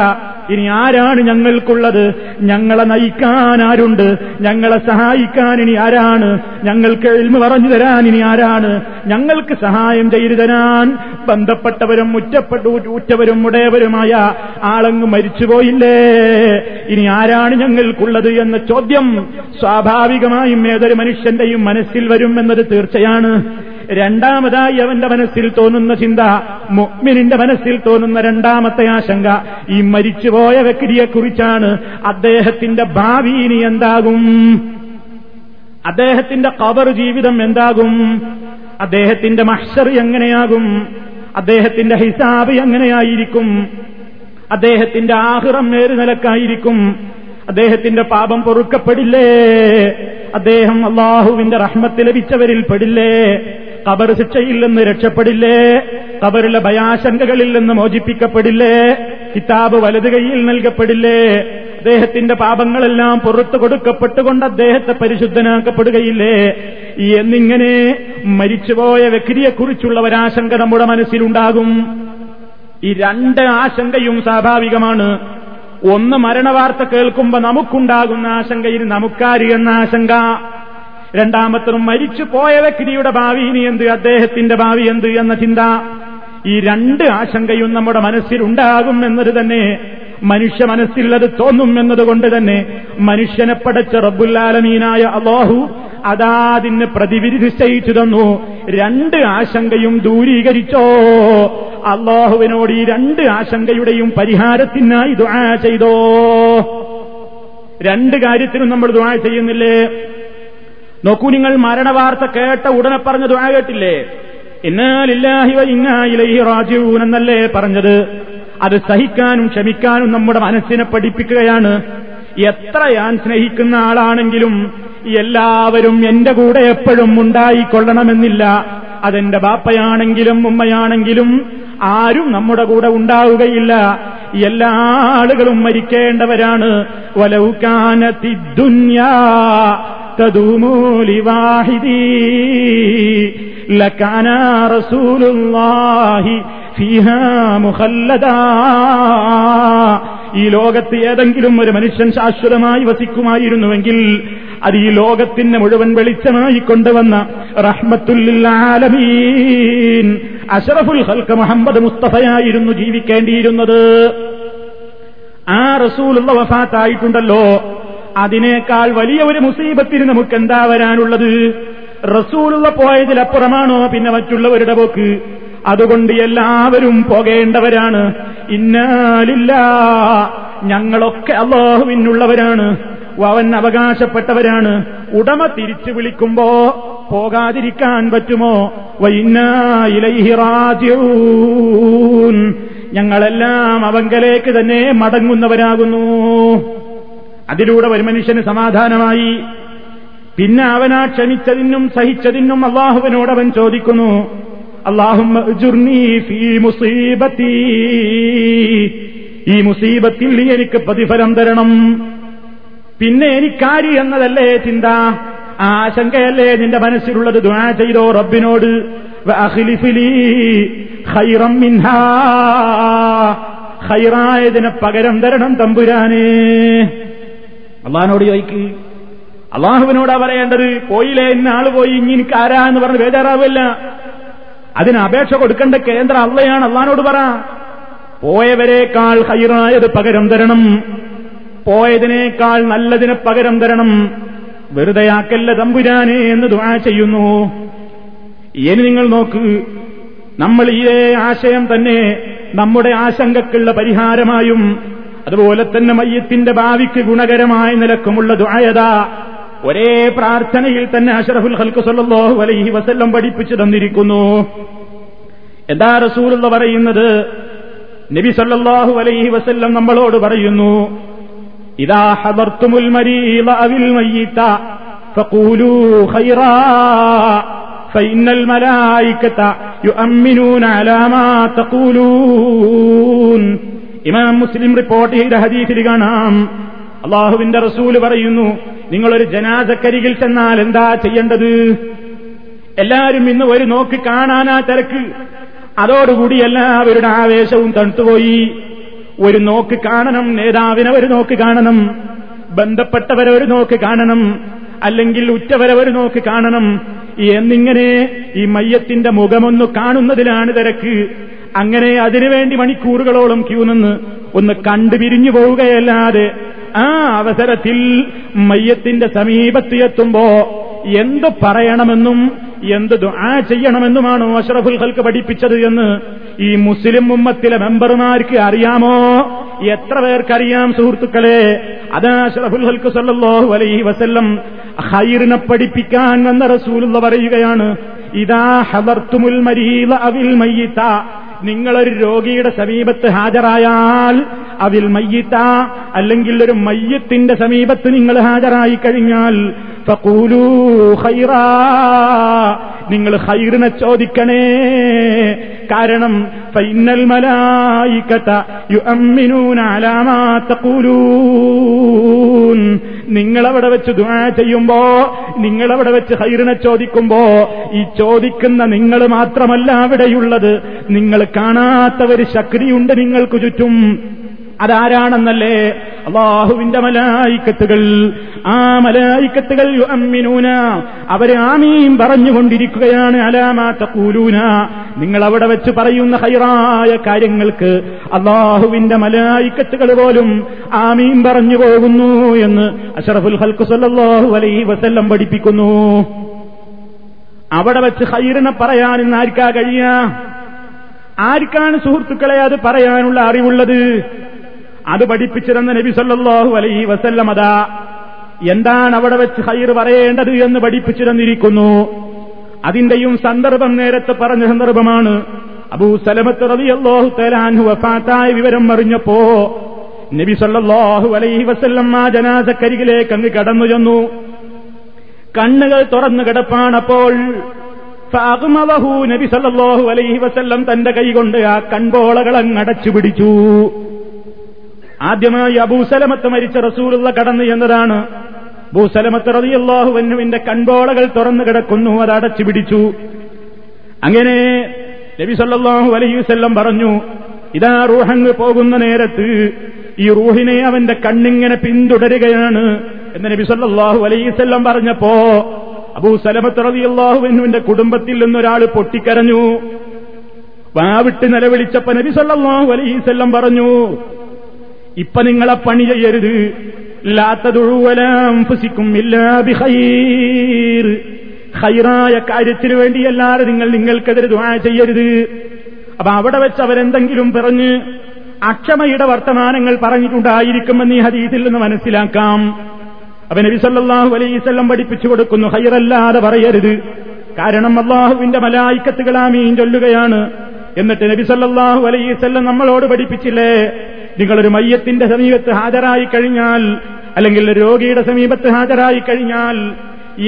ഇനി ആരാണ് ഞങ്ങൾക്കുള്ളത്? ഞങ്ങളെ നയിക്കാൻ ആരുണ്ട്? ഞങ്ങളെ സഹായിക്കാൻ ഇനി ആരാണ്? ഞങ്ങൾക്ക് എൽമ പറഞ്ഞു തരാൻ ഇനി ആരാണ്? ഞങ്ങൾക്ക് സഹായം ചെയ്തു തരാൻ ബന്ധപ്പെട്ടവരും മുറ്റപ്പെട്ടു ഉറ്റവരും ഉടയവരുമായ ആളങ്ങ് മരിച്ചുപോയില്ലേ? ഇനി ആരാണ് ഞങ്ങൾക്കുള്ളത് എന്ന ചോദ്യം സ്വാഭാവികമായും ഏതൊരു മനുഷ്യന്റെയും മനസ്സിൽ വരും എന്നത് തീർച്ചയാണ്. രണ്ടാമതായി അവന്റെ മനസ്സിൽ തോന്നുന്ന ചിന്ത മുഅ്മിനിന്റെ മനസ്സിൽ തോന്നുന്ന രണ്ടാമത്തെ ആശങ്ക ഈ മരിച്ചുപോയ വ്യക്തിയെക്കുറിച്ചാണ്. അദ്ദേഹത്തിന്റെ ഭാവി ഇനി എന്താകും? അദ്ദേഹത്തിന്റെ കബർ ജീവിതം എന്താകും? അദ്ദേഹത്തിന്റെ മഷർ എങ്ങനെയാകും? അദ്ദേഹത്തിന്റെ ഹിസാബ് എങ്ങനെയായിരിക്കും? അദ്ദേഹത്തിന്റെ ആഹ്റം നേര് നിലക്കായിരിക്കും? അദ്ദേഹത്തിന്റെ പാപം പൊറുക്കപ്പെടില്ലേ? അദ്ദേഹം അള്ളാഹുവിന്റെ റഹ്മത്ത് ലഭിച്ചവരിൽ പെടില്ലേ? കബർ ശിക്ഷയിൽ നിന്ന് രക്ഷപ്പെടില്ലേ? കബറിലെ ഭയാശങ്കകളിൽ നിന്ന് മോചിപ്പിക്കപ്പെടില്ലേ? കിതാബ് വലത് കൈയിൽ നൽകപ്പെടില്ലേ? അദ്ദേഹത്തിന്റെ പാപങ്ങളെല്ലാം പുറത്തു കൊടുക്കപ്പെട്ടുകൊണ്ട് അദ്ദേഹത്തെ പരിശുദ്ധനാക്കപ്പെടുകയില്ലേ? എന്നിങ്ങനെ മരിച്ചുപോയ വ്യക്തിയെക്കുറിച്ചുള്ള ഒരാശങ്ക നമ്മുടെ മനസ്സിലുണ്ടാകും. ഈ രണ്ട് ആശങ്കയും സ്വാഭാവികമാണ്. ഒന്ന് മരണവാർത്ത കേൾക്കുമ്പോ നമുക്കുണ്ടാകുന്ന ആശങ്കയിൽ നമുക്കാരി എന്ന ആശങ്ക. രണ്ടാമത്തതും മരിച്ചു പോയ വ്യക്തിയുടെ ഭാവി ഇനി എന്ത്? അദ്ദേഹത്തിന്റെ ഭാവി എന്ത് എന്ന ചിന്ത. ഈ രണ്ട് ആശങ്കയും നമ്മുടെ മനസ്സിലുണ്ടാകും എന്നത് തന്നെ മനുഷ്യ മനസ്സിൽ അത് തോന്നും എന്നതുകൊണ്ട് തന്നെ മനുഷ്യനെ പടച്ച റബ്ബുല്ലാലമീനായ അള്ളാഹു അതാതിന് പ്രതിവിധി നിശ്ചയിച്ചു തന്നു. രണ്ട് ആശങ്കയും ദൂരീകരിച്ചോ? അള്ളാഹുവിനോട് ഈ രണ്ട് ആശങ്കയുടെയും പരിഹാരത്തിനായി ദുആ ചെയ്തോ? രണ്ട് കാര്യത്തിനും നമ്മൾ ദുആ ചെയ്യുന്നില്ലേ? നോക്കൂ നിങ്ങൾ മരണവാർത്ത കേട്ട ഉടനെ പറഞ്ഞ ദുആ കേട്ടില്ലേ? ഇന്നാലില്ലാഹി ഇന്നാ ഇലൈഹി റാജിഊൻ എന്നല്ലേ പറഞ്ഞത്? അത് സഹിക്കാനും ക്ഷമിക്കാനും നമ്മുടെ മനസ്സിനെ പഠിപ്പിക്കുകയാണ്. എത്ര ഞാൻ സ്നേഹിക്കുന്ന ആളാണെങ്കിലും എല്ലാവരും എന്റെ കൂടെ എപ്പോഴും ഉണ്ടായിക്കൊള്ളണമെന്നില്ല. അതെന്റെ ബാപ്പയാണെങ്കിലും ഉമ്മയാണെങ്കിലും ആരും നമ്മുടെ കൂടെ ഉണ്ടാവുകയില്ല. എല്ലാ ആളുകളും മരിക്കേണ്ടവരാണ്. വലൗകാനത്തി ദുന്യാ വാഹിദീ. ലക്കാന റസൂലുല്ലാഹി ഈ ലോകത്ത് ഏതെങ്കിലും ഒരു മനുഷ്യൻ ശാശ്വതമായി വസിക്കുമായിരുന്നുവെങ്കിൽ അത് ഈ ലോകത്തിന് മുഴുവൻ വെളിച്ചമായി കൊണ്ടുവന്ന റഹ്മത്തുല്ലാലമീൻ അഷറഫുൽ ഹൽക്ക മുഹമ്മദ് മുസ്തഫയായിരുന്നു ജീവിക്കേണ്ടിയിരുന്നത്. ആ റസൂലുള്ള വഫാത്തായിട്ടുണ്ടല്ലോ. അതിനേക്കാൾ വലിയ ഒരു മുസീബത്തിന് നമുക്ക് എന്താ വരാനുള്ളത്? റസൂലുള്ള പോയതിലപ്പുറമാണോ പിന്നെ മറ്റുള്ളവരുടെ പോക്ക്? അതുകൊണ്ട് എല്ലാവരും പോകേണ്ടവരാണ്. ഇന്നാലില്ല ഞങ്ങളൊക്കെ അള്ളാഹുവിനുള്ളവരാണ് അവൻ അവകാശപ്പെട്ടവരാണ്. ഉടമ തിരിച്ചു വിളിക്കുമ്പോ പോകാതിരിക്കാൻ പറ്റുമോ? വൈനായിലൈഹിറാജൂൻ ഞങ്ങളെല്ലാം അവങ്കലേക്ക് തന്നെ മടങ്ങുന്നവരാകുന്നു. അതിലൂടെ ഒരു മനുഷ്യന് സമാധാനമായി. പിന്നെ അവനാ ക്ഷമിച്ചതിനും സഹിച്ചതിനും അള്ളാഹുവിനോട് അവൻ ചോദിക്കുന്നു അള്ളാഹുബത്തി ഈ മുസീബത്തിൽ എനിക്ക് പ്രതിഫലം തരണം. പിന്നെ എനിക്കാരി എന്നതല്ലേ ചിന്ത? ആശങ്കയല്ലേ നിന്റെ മനസ്സിലുള്ളത് ദുആ ചെയ്തോ റബ്ബിനോട്? ഹൈറായതിനെ പകരം തരണം തമ്പുരാനേ. അള്ളഹാനോട് ചോദിക്ക്. അള്ളാഹുവിനോടാ പറയേണ്ടത് പോയില്ലേ ഇന്ന ആൾ പോയി ഇനി എനിക്ക് ആരാ എന്ന് പറഞ്ഞ് ബേജാറാവില്ല. അതിന് അപേക്ഷ കൊടുക്കേണ്ട കേന്ദ്ര അള്ളയാണ് അള്ളഹാനോട് പറ. പോയവരെക്കാൾ ഹൈറായത് പകരം തരണം. പോയതിനേക്കാൾ നല്ലതിനെ പകരം തരണം. വെറുതെയാക്കല്ല തമ്പുരാനെ എന്ന് ദുആ ചെയ്യുന്നു. ഇനി നിങ്ങൾ നോക്ക് നമ്മൾ ഇതേ ആശയം തന്നെ നമ്മുടെ ആശങ്കക്കുള്ള പരിഹാരമായും അതുപോലെ തന്നെ മയ്യത്തിന്റെ ഭാവിക്ക് ഗുണകരമായ നിലക്കുമുള്ള ദുആയത ഒരേ പ്രാർത്ഥനയിൽ തന്നെ അഷറഫുൽ ഹൽക്ക് സല്ലല്ലാഹു അലൈഹി വസല്ലം പഠിപ്പിച്ചു തന്നിരിക്കുന്നു. എന്താ റസൂലുള്ള പറയുന്നത്? നബി സല്ലല്ലാഹു അലൈഹി വസല്ലം നമ്മളോട് പറയുന്നു ഇതാ ഹദർത്തുമുൽ മരീള അവിൽ മയ്യിത ഫഖൂലൂ ഖൈറാ فإن الملائكة يؤمنون على ما تقولون ഇമാം മുസ്ലിം റിപ്പോർട്ട് ചെയ്ത ഹദീസിൽ കാണാം അള്ളാഹുവിന്റെ റസൂല് പറയുന്നു നിങ്ങളൊരു ജനാസക്കരികിൽ ചെന്നാൽ എന്താ ചെയ്യേണ്ടത് എല്ലാരും ഇന്ന് ഒരു നോക്ക് കാണാനാ തിരക്ക് അതോടുകൂടി എല്ലാവരുടെ ആവേശവും തണുത്തുപോയി ഒരു നോക്ക് കാണണം നേതാവിനെ ഒരു നോക്ക് കാണണം ബന്ധപ്പെട്ടവരെ ഒരു നോക്ക് കാണണം അല്ലെങ്കിൽ ഉറ്റവരെ ഒരു നോക്ക് കാണണം. എന്നിങ്ങനെ ഈ മയ്യത്തിന്റെ മുഖമൊന്ന് കാണുന്നതിലാണ് തിരക്ക്. അങ്ങനെ അതിനുവേണ്ടി മണിക്കൂറുകളോളം ക്യൂ നിന്ന് ഒന്ന് കണ്ടു പിരിഞ്ഞു പോവുകയല്ലാതെ ആ അവസരത്തിൽ മയ്യത്തിന്റെ സമീപത്ത് എത്തുമ്പോ എന്ത് പറയണമെന്നും എന്ത് ദുആ ചെയ്യണമെന്നുമാണോ അഷ്റഫുൽ ഹൽക്ക് പഠിപ്പിച്ചത് എന്ന് ഈ മുസ്ലിം ഉമ്മത്തിലെ മെമ്പർമാർക്ക് അറിയാമോ? എത്ര പേർക്കറിയാം സുഹൃത്തുക്കളെ? അത് അഷ്റഫുൽ ഹൽക്ക് സല്ലല്ലാഹു അലൈഹി വസല്ലം ഹൈറിനെ പഠിപ്പിക്കാൻ വന്ന റസൂലുള്ള പറയുകയാണ് ഇതാ ഹലർത്തുമുൽ മരീല അവിൽ മയ്യിത്ത നിങ്ങളൊരു രോഗിയുടെ സമീപത്ത് ഹാജരായാൽ അവിൽ മയ്യിത്ത അല്ലെങ്കിൽ ഒരു മയ്യത്തിന്റെ സമീപത്ത് നിങ്ങൾ ഹാജരായി കഴിഞ്ഞാൽ നിങ്ങൾ ഹൈറിനെ ചോദിക്കണേ. കാരണം ഫൈനൽ മലായിക്കത്ത യു തഖൂലൂൻ. നിങ്ങളവിടെ വെച്ച് ദുആ ചെയ്യുമ്പോ നിങ്ങളവിടെ വെച്ച് ഹൈറിനെ ചോദിക്കുമ്പോ ഈ ചോദിക്കുന്ന നിങ്ങൾ മാത്രമല്ല അവിടെയുള്ളത്. നിങ്ങൾ കാണാത്ത ഒരു ശക്തിയുണ്ട് നിങ്ങൾക്ക് ചുറ്റും. അതാരാണെന്നല്ലേ? അള്ളാഹുവിന്റെ മലായിക്കത്തുകൾ. ആ മലായിക്കത്തുകൾ അമ്മിനൂന അവർ ആമീം പറഞ്ഞുകൊണ്ടിരിക്കുകയാണ് അലാമാത്ത കൂലൂന നിങ്ങൾ അവിടെ വെച്ച് പറയുന്ന ഹൈറായ കാര്യങ്ങൾക്ക് അള്ളാഹുവിന്റെ മലായിക്കത്തുകൾ പോലും ആമീം പറഞ്ഞു പോകുന്നു എന്ന് അഷറഫുൽ ഹൽക്കു സല്ലാഹു അലൈ വസല്ലം പഠിപ്പിക്കുന്നു. അവിടെ വെച്ച് ഹൈറിനെ പറയാൻ ഇന്ന് ആർക്കാ കഴിയാ? ആർക്കാണ് സുഹൃത്തുക്കളെ അത് പറയാനുള്ള അറിവുള്ളത്? അത് പഠിപ്പിച്ചിരുന്ന നബി സല്ലാഹു അലൈഹി വസല്ലം അതാ എന്താണ് അവിടെ വെച്ച് ഹൈർ പറയേണ്ടത് എന്ന് പഠിപ്പിച്ചിരുന്നിരിക്കുന്നു. അതിന്റെയും സന്ദർഭം നേരത്തെ പറഞ്ഞ സന്ദർഭമാണ്. അബൂ സലമത്ത് അള്ളാഹു തലാൻഹു വഫാത്തായ വിവരം അറിഞ്ഞപ്പോ നബി സല്ലാഹു അലൈഹി വസല്ലം ആ ജനാസക്കരികിലേക്ക് അങ്ങ് കടന്നു ചെന്നു. കണ്ണുകൾ തുറന്നു കിടപ്പാണപ്പോൾ നബി സല്ലാഹു അലൈഹി വസല്ലം തന്റെ കൈകൊണ്ട് ആ കൺപോളകൾ അങ്ങടച്ചു പിടിച്ചു. ആദ്യമായി അബൂസലമത്ത് മരിച്ച റസൂലുള്ള കടന്നു എന്നതാണ് ഭൂസലമത്ത് റതിയല്ലാഹുവന്നുവിന്റെ കൺപോളകൾ തുറന്നു കിടക്കുന്നു അത് അടച്ചു പിടിച്ചു. അങ്ങനെ നബി സല്ലാഹു അലൈവല്ലം പറഞ്ഞു ഇതാ റൂഹങ്ങ് പോകുന്ന നേരത്ത് ഈ റൂഹിനെ അവന്റെ കണ്ണിങ്ങനെ പിന്തുടരുകയാണ്. എന്ന് നബി സല്ലാഹു അലൈവല്ലം പറഞ്ഞപ്പോ അബൂ സലമത്ത് റതിയല്ലാഹുവിന്റെ കുടുംബത്തിൽ നിന്നൊരാൾ പൊട്ടിക്കരഞ്ഞു. വാവിട്ട് നിലവിളിച്ചപ്പോ നബി സല്ലാഹു അലൈവല്ലം പറഞ്ഞു ഇപ്പൊ നിങ്ങളെ പണി ചെയ്യരുത്. ഹൈറായ വേണ്ടി വേണ്ടിയല്ലാതെ നിങ്ങൾ നിങ്ങൾക്കെതിരെ ദുആ ചെയ്യരുത്. അപ്പൊ അവിടെ വെച്ച് അവരെന്തെങ്കിലും പറഞ്ഞ് അക്ഷമയുടെ വർത്തമാനങ്ങൾ പറഞ്ഞിട്ടുണ്ടായിരിക്കുമെന്ന് ഈ ഹദീസിൽ നിന്ന് മനസ്സിലാക്കാം. അപ്പൊ നബി അലൈവല്ലം പഠിപ്പിച്ചു കൊടുക്കുന്നു ഹൈറല്ലാതെ പറയരുത്. കാരണം അള്ളാഹുവിന്റെ മലായിക്കത്തുകളാമീൻ ചൊല്ലുകയാണ്. എന്നിട്ട് നബി അലൈവല്ലം നമ്മളോട് പഠിപ്പിച്ചില്ലേ? നിങ്ങളൊരു മയ്യത്തിന്റെ സമീപത്ത് ഹാജരായി കഴിഞ്ഞാൽ അല്ലെങ്കിൽ രോഗിയുടെ സമീപത്ത് ഹാജരായി കഴിഞ്ഞാൽ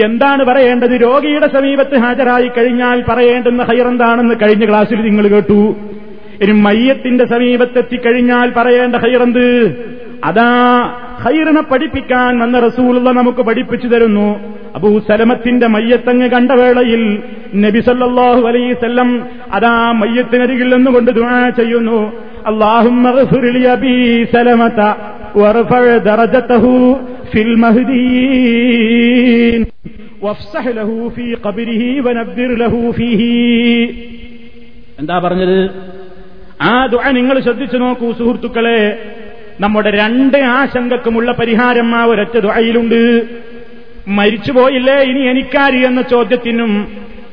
എന്താണ് പറയേണ്ടത്? രോഗിയുടെ സമീപത്ത് ഹാജരായി കഴിഞ്ഞാൽ പറയേണ്ടുന്ന ഹൈറെന്താണെന്ന് കഴിഞ്ഞ ക്ലാസ്സിൽ നിങ്ങൾ കേട്ടു. ഇനി മയ്യത്തിന്റെ സമീപത്തെത്തിക്കഴിഞ്ഞാൽ പറയേണ്ട ഹൈറന്ത്? അതാ ഹൈറിനെ പഠിപ്പിക്കാൻ വന്ന റസൂലുള്ള നമുക്ക് പഠിപ്പിച്ചു തരുന്നു. അബൂസലമത്തിന്റെ മയ്യത്തങ്ങ് കണ്ട വേളയിൽ നബിസല്ലാഹു അലൈസല്ലം അതാ മയ്യത്തിനരികിൽ നിന്നുകൊണ്ട് ദുആ ചെയ്യുന്നു. എന്താ പറഞ്ഞത്? ആ ദുആ നിങ്ങൾ ശ്രദ്ധിച്ചു നോക്കൂ സുഹൃത്തുക്കളെ. നമ്മുടെ രണ്ട് ആശങ്കക്കുമുള്ള പരിഹാരം ആ ഒരൊറ്റ ദുആയിലുണ്ട്. മരിച്ചുപോയില്ലേ ഇനി എനിക്കാര് എന്ന ചോദ്യത്തിനും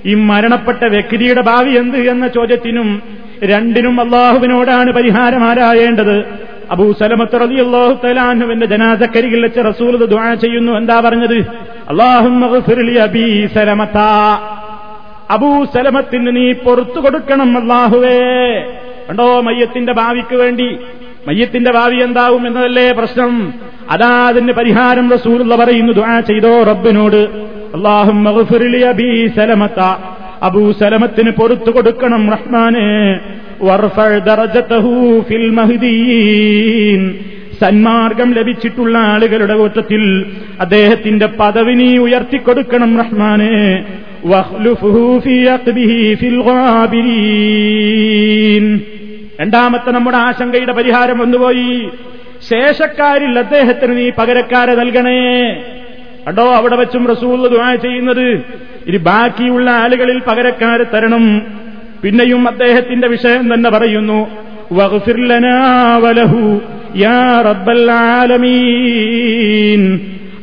ഈ മരണപ്പെട്ട വ്യക്തിയുടെ ഭാവി എന്ത് എന്ന ചോദ്യത്തിനും രണ്ടിനും അള്ളാഹുവിനോടാണ് പരിഹാരം ആരായേണ്ടത്. അബൂ സലമത്ത് റലി അള്ളാഹു തലാഹുവിന്റെ ജനാസക്കരികിൽ വെച്ച് റസൂൽ ദുആ ചെയ്യുന്നു. എന്താ പറഞ്ഞത്? സലമത്ത അബൂ സലമത്തിന് നീ പൊറത്തു കൊടുക്കണം അള്ളാഹുവേ കണ്ടോ മയ്യത്തിന്റെ ഭാവിക്ക് വേണ്ടി മയ്യത്തിന്റെ ഭാവി എന്താവും എന്നതല്ലേ പ്രശ്നം. അതാ അതിന് പരിഹാരം റസൂലുള്ള പറയുന്നു ദുആ ചെയ്തോ റബ്ബിനോട്. അള്ളാഹും അബീ സലമത അബൂ സലമത്തിന് പൊറത്തു കൊടുക്കണം റഹ്മാനെ. സന്മാർഗം ലഭിച്ചിട്ടുള്ള ആളുകളുടെ കൂട്ടത്തിൽ അദ്ദേഹത്തിന്റെ പദവി നീ ഉയർത്തിക്കൊടുക്കണം റഹ്മാനെ. വഖ്ലുഫുഹു ഫി അഖ്ബിഹി ഫിൽ ഗാബിരീൻ. രണ്ടാമത്തെ നമ്മുടെ ആശങ്കയുടെ പരിഹാരം വന്നുപോയി. ശേഷക്കാരിൽ അദ്ദേഹത്തിന് നീ പകരക്കാരെ നൽകണേ. കണ്ടോ അവിടെ വെച്ചും റസൂൽ ദുആ ചെയ്യുന്നത്. ഇനി ബാക്കിയുള്ള ആളുകളിൽ പകരക്കാരെ തരണം. പിന്നെയും അദ്ദേഹത്തിന്റെ വിഷയം തന്നെ പറയുന്നു.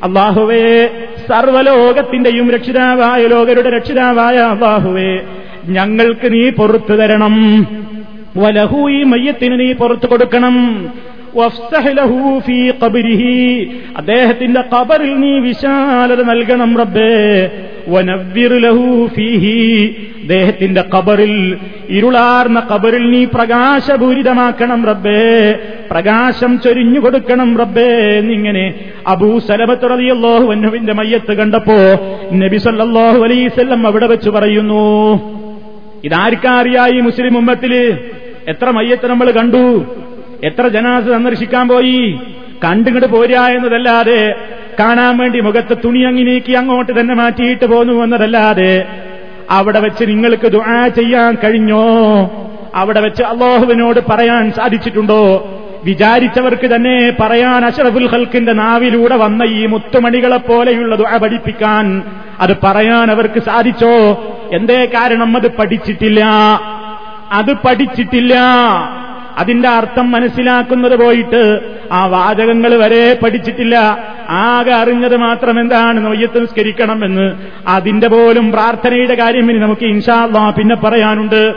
അള്ളാഹുവേ സർവലോകത്തിന്റെയും രക്ഷിതാവായ ലോകരുടെ രക്ഷിതാവായ അള്ളാഹുവേ ഞങ്ങൾക്ക് നീ പൊറത്തു തരണം. വലഹു ഈ മയ്യത്തിന് നീ പുറത്തു കൊടുക്കണം. അദ്ദേഹത്തിന്റെ കബറിൽ നീ വിശാലത നൽകണം റബ്ബേ. അദ്ദേഹത്തിന്റെ ഖബറിൽ ഇരുളാർന്ന കബറിൽ നീ പ്രകാശപൂരിതമാക്കണം റബ്ബേ. പ്രകാശം ചൊരിഞ്ഞു കൊടുക്കണം റബ്ബേ. എന്നിങ്ങനെ അബൂ സലമത്ത് റളിയല്ലാഹു അൻഹുവിന്റെ മയ്യത്ത് കണ്ടപ്പോ നബി സല്ലല്ലാഹു വസല്ലം അവിടെ വെച്ച് പറയുന്നു. ഇതാർക്കറിയായി മുസ്ലിം ഉമ്മത്തിൽ? എത്ര മയ്യത്ത് നമ്മൾ കണ്ടു? എത്ര ജനാസ് സന്ദർശിക്കാൻ പോയി? കണ്ടിങ്ങോട്ട് പോരാ എന്നതല്ലാതെ കാണാൻ വേണ്ടി മുഖത്ത് തുണി അങ്ങി നീക്കി അങ്ങോട്ട് തന്നെ മാറ്റിയിട്ട് പോന്നു എന്നതല്ലാതെ അവിടെ വെച്ച് നിങ്ങൾക്ക് ദുആ ചെയ്യാൻ കഴിഞ്ഞോ? അവിടെ വെച്ച് അള്ളാഹുവിനോട് പറയാൻ സാധിച്ചിട്ടുണ്ടോ? വിചാരിച്ചവർക്ക് തന്നെ പറയാൻ അഷറഫുൽ ഹൽക്കിന്റെ നാവിലൂടെ വന്ന ഈ മുത്തുമണികളെ പോലെയുള്ള ദുആ പഠിപ്പിക്കാൻ അത് പറയാൻ അവർക്ക് സാധിച്ചോ? എന്തേ കാരണം അത് പഠിച്ചിട്ടില്ല? അത് പഠിച്ചിട്ടില്ല. അതിന്റെ അർത്ഥം മനസ്സിലാക്കുന്നത് പോയിട്ട് ആ വാചകങ്ങൾ വരെ പഠിച്ചിട്ടില്ല. ആകെ അറിഞ്ഞത് മാത്രം എന്താണ്? നൊയ്യത്ത് നിസ്കരിക്കണം എന്ന്. അതിന്റെ പോലും പ്രാർത്ഥനയുടെ കാര്യം ഇനി നമുക്ക് ഇൻഷാല്ലാ പിന്നെ പറയാനുണ്ട്.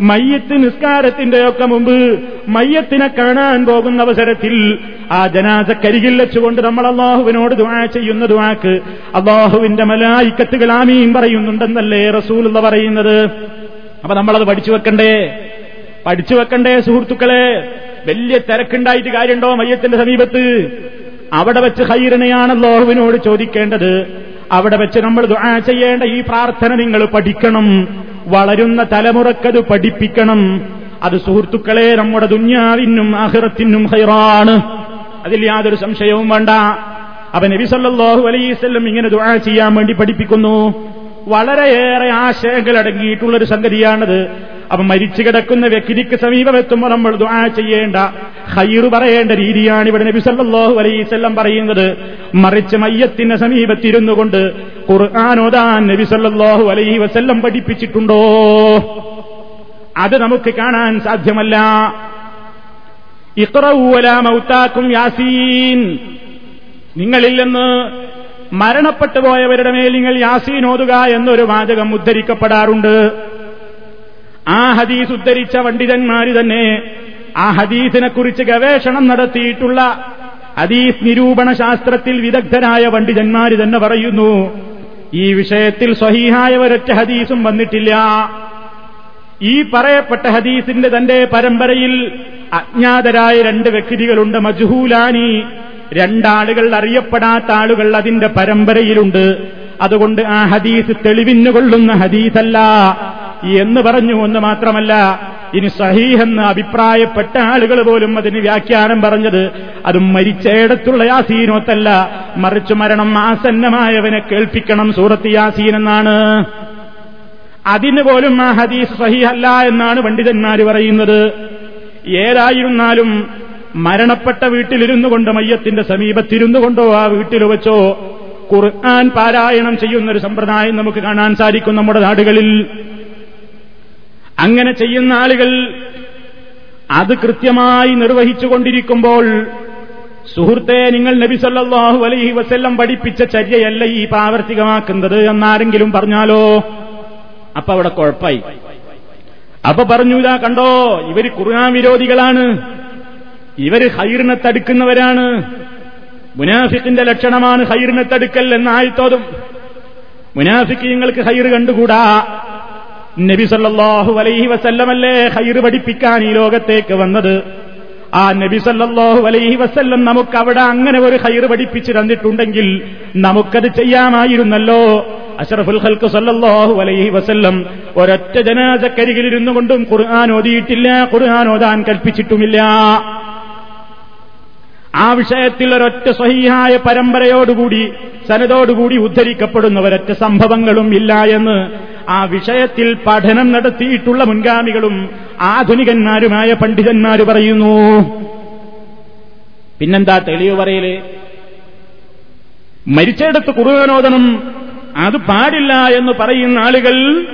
മയ്യത്ത് നിസ്കാരത്തിന്റെയൊക്കെ മുമ്പ് മയ്യത്തിനെ കാണാൻ പോകുന്ന അവസരത്തിൽ ആ ജനാസക്കരികിൽ വെച്ചുകൊണ്ട് നമ്മൾ അള്ളാഹുവിനോട് ദുആ ചെയ്യുന്ന ദുആക്ക് അള്ളാഹുവിന്റെ മലായിക്കത്തുകൾ ആമീൻ പറയുന്നുണ്ടെന്നല്ലേ റസൂൽ പറയുന്നത്? അപ്പൊ നമ്മളത് പഠിച്ചു വെക്കണ്ടേ? പഠിച്ചു വെക്കണ്ടേ സുഹൃത്തുക്കളെ? വലിയ തിരക്കുണ്ടായിട്ട് കാര്യമുണ്ടോ മയ്യത്തിന്റെ സമീപത്ത്? അവിടെ വെച്ച് ഹൈറിനെയാണ് അള്ളാഹുവിനോട് ചോദിക്കേണ്ടത്. അവിടെ വെച്ച് നമ്മൾ ദുആ ചെയ്യേണ്ട ഈ പ്രാർത്ഥന നിങ്ങൾ പഠിക്കണം. വളരുന്ന തലമുറക്കത് പഠിപ്പിക്കണം. അത് സുഹൃത്തുക്കളെ നമ്മുടെ ദുന്യാവിനും അഹിറത്തിനും ഹൈറാണ്. അതിൽ യാതൊരു സംശയവും വേണ്ട. അപ്പൊ നബി സല്ലല്ലാഹു അലൈവല്ലം ഇങ്ങനെ ദുആ ചെയ്യാൻ വേണ്ടി പഠിപ്പിക്കുന്നു. വളരെയേറെ ആശയങ്ങൾ അടങ്ങിയിട്ടുള്ള ഒരു സംഗതിയാണത്. അപ്പൊ മരിച്ചു കിടക്കുന്ന വ്യക്തിക്ക് സമീപമെത്തുമ്പോൾ നമ്മൾ ദുആ ചെയ്യേണ്ട ഹൈറ് പറയേണ്ട രീതിയാണ് ഇവിടെ നബി സല്ലല്ലാഹു അലൈവല്ലം പറയുന്നത്. മറിച്ച് മയ്യത്തിന്റെ സമീപത്തിരുന്നു കൊണ്ട് ഖുർആാനോദാൻ നബി സല്ലല്ലാഹു അലൈഹി വസല്ലം പഠിപ്പിച്ചിട്ടുണ്ടോ? അത് നമുക്ക് കാണാൻ സാധ്യമല്ല. മൗത്താക്കും യാസീൻ. നിങ്ങളിൽ നിന്ന് മരണപ്പെട്ടു പോയവരുടെ മേൽ നിങ്ങൾ യാസീൻ ഓതുക എന്നൊരു വാചകം ഉദ്ധരിക്കപ്പെടാറുണ്ട്. ആ ഹദീസ് ഉദ്ധരിച്ച പണ്ഡിതന്മാര് തന്നെ ആ ഹദീസിനെക്കുറിച്ച് ഗവേഷണം നടത്തിയിട്ടുള്ള ഹദീസ് നിരൂപണ ശാസ്ത്രത്തിൽ വിദഗ്ധരായ പണ്ഡിതന്മാര് തന്നെ പറയുന്നു ഈ വിഷയത്തിൽ സ്വഹീഹായ ഒരൊറ്റ ഹദീസും വന്നിട്ടില്ല. ഈ പറയപ്പെട്ട ഹദീസിന്റെ തന്റെ പരമ്പരയിൽ അജ്ഞാതരായ രണ്ട് വ്യക്തികളുണ്ട് മജ്ഹൂലാനി. രണ്ടാളുകൾ അറിയപ്പെടാത്ത ആളുകൾ അതിന്റെ പരമ്പരയിലുണ്ട്. അതുകൊണ്ട് ആ ഹദീസ് തെളിവിന്നുകൊള്ളുന്ന ഹദീസല്ല. എന്ന് പറഞ്ഞു എന്ന് മാത്രമല്ല ഇനി സഹീഹെന്ന് അഭിപ്രായപ്പെട്ട ആളുകൾ പോലും അതിന് വ്യാഖ്യാനം പറഞ്ഞത് അത് മരിച്ചയിടത്തുള്ള യാസീനോത്തല്ല. മറിച്ചു മരണം ആസന്നമായവനെ കേൾപ്പിക്കണം സൂറത്ത് യാസീൻ എന്നാണ്. അതിന് പോലും ആ ഹദീസ് സഹീഹല്ല എന്നാണ് പണ്ഡിതന്മാർ പറയുന്നത്. ഏതായിരുന്നാലും മരണപ്പെട്ട വീട്ടിലിരുന്നു കൊണ്ട് മയ്യത്തിന്റെ സമീപത്തിരുന്നു കൊണ്ടോ ആ വീട്ടിൽ വെച്ചോ? ഖുർആൻ പാരായണം ചെയ്യുന്ന ഒരു സമ്പ്രദായം നമുക്ക് കാണാൻ സാധിക്കും നമ്മുടെ നാടുകളിൽ. അങ്ങനെ ചെയ്യുന്ന ആളുകൾ അത് കൃത്യമായി നിർവഹിച്ചുകൊണ്ടിരിക്കുമ്പോൾ സുഹൃത്തെ നിങ്ങൾ നബി സല്ലല്ലാഹു അലൈഹി വസല്ലം പഠിപ്പിച്ച ചര്യയല്ല ഈ പ്രാവർത്തികമാക്കുന്നത് എന്നാരെങ്കിലും പറഞ്ഞാലോ? അപ്പൊ അവിടെ കുഴപ്പായി. അപ്പൊ പറഞ്ഞു ഇതാ കണ്ടോ ഇവർ ഖുർആൻ വിരോധികളാണ്. ഇവർ ഹൈറിനെ തടുക്കുന്നവരാണ്. മുനാഫിക്കിന്റെ ലക്ഷണമാണ് ഹൈറിനെ തടുക്കൽ എന്നായിത്തോതും മുനാഫിക്ക് നിങ്ങൾക്ക് ഹൈറ് കണ്ടുകൂടാ? നബി സല്ലാഹു അലൈഹി വസല്ലമല്ലേ ഹൈറ് പഠിപ്പിക്കാൻ ഈ ലോകത്തേക്ക് വന്നത്? ആ നബി സല്ലാഹു അലൈഹി വസല്ലം നമുക്ക് അവിടെ അങ്ങനെ ഒരു ഹൈറ് പഠിപ്പിച്ചു തന്നിട്ടുണ്ടെങ്കിൽ നമുക്കത് ചെയ്യാമായിരുന്നല്ലോ. അഷറഫുൽ ഖൽക്ക് സല്ലാഹു അലൈഹി വസല്ലം ഒരൊറ്റ ജനാസക്കരികിലിരുന്നു കൊണ്ടും ഖുർആൻ ഓതിയിട്ടില്ല ഖുർആൻ ഓതാൻ കൽപ്പിച്ചിട്ടുമില്ല. ആ വിഷയത്തിൽ ഒരൊറ്റ സ്വഹീഹായ പരമ്പരയോടുകൂടി സനതോടുകൂടി ഉദ്ധരിക്കപ്പെടുന്ന ഒരൊറ്റ സംഭവങ്ങളും ഇല്ല എന്ന് ആ വിഷയത്തിൽ പഠനം നടത്തിയിട്ടുള്ള മുൻഗാമികളും ആധുനികന്മാരുമായ പണ്ഡിതന്മാർ പറയുന്നു. പിന്നെന്താ തെളിവ് പറയൽ? മരിച്ചെടുത്ത് കുറുവനോദനം അത് പാടില്ല എന്ന് പറയുന്ന ആളുകൾ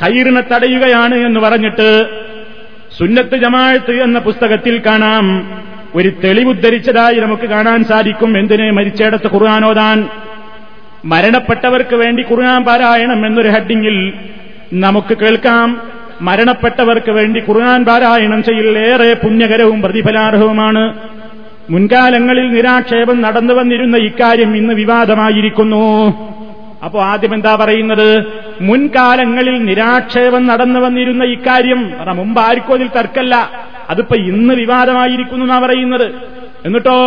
ഹൈറിനെ തടയുകയാണ് എന്ന് പറഞ്ഞിട്ട് സുന്നത്ത് ജമാഴത്ത് എന്ന പുസ്തകത്തിൽ കാണാം. ഒരു തെളിവുദ്ധരിച്ചതായി നമുക്ക് കാണാൻ സാധിക്കും. എന്തിനെ മരിച്ചയിടത്ത് ഖുർആാനോദാൻ മരണപ്പെട്ടവർക്ക് വേണ്ടി ഖുർആൻ പാരായണം എന്നൊരു ഹെഡിങ്ങിൽ നമുക്ക് കേൾക്കാം. മരണപ്പെട്ടവർക്ക് വേണ്ടി ഖുർആൻ പാരായണം ചെയ്യലേറെ പുണ്യകരവും പ്രതിഫലാർഹവുമാണ്. മുൻകാലങ്ങളിൽ നിരാക്ഷേപം നടന്നു വന്നിരുന്ന ഇക്കാര്യം ഇന്ന് വിവാദമായിരിക്കുന്നു. അപ്പോ ആദ്യം എന്താ പറയുന്നത്? മുൻകാലങ്ങളിൽ നിരാക്ഷേപം നടന്നു വന്നിരുന്ന ഇക്കാര്യം മുമ്പ് ആർക്കും അതിൽ തർക്കല്ല. അതിപ്പോ ഇന്ന് വിവാദമായിരിക്കുന്നു എന്നാ പറയുന്നത്. എന്നിട്ടോ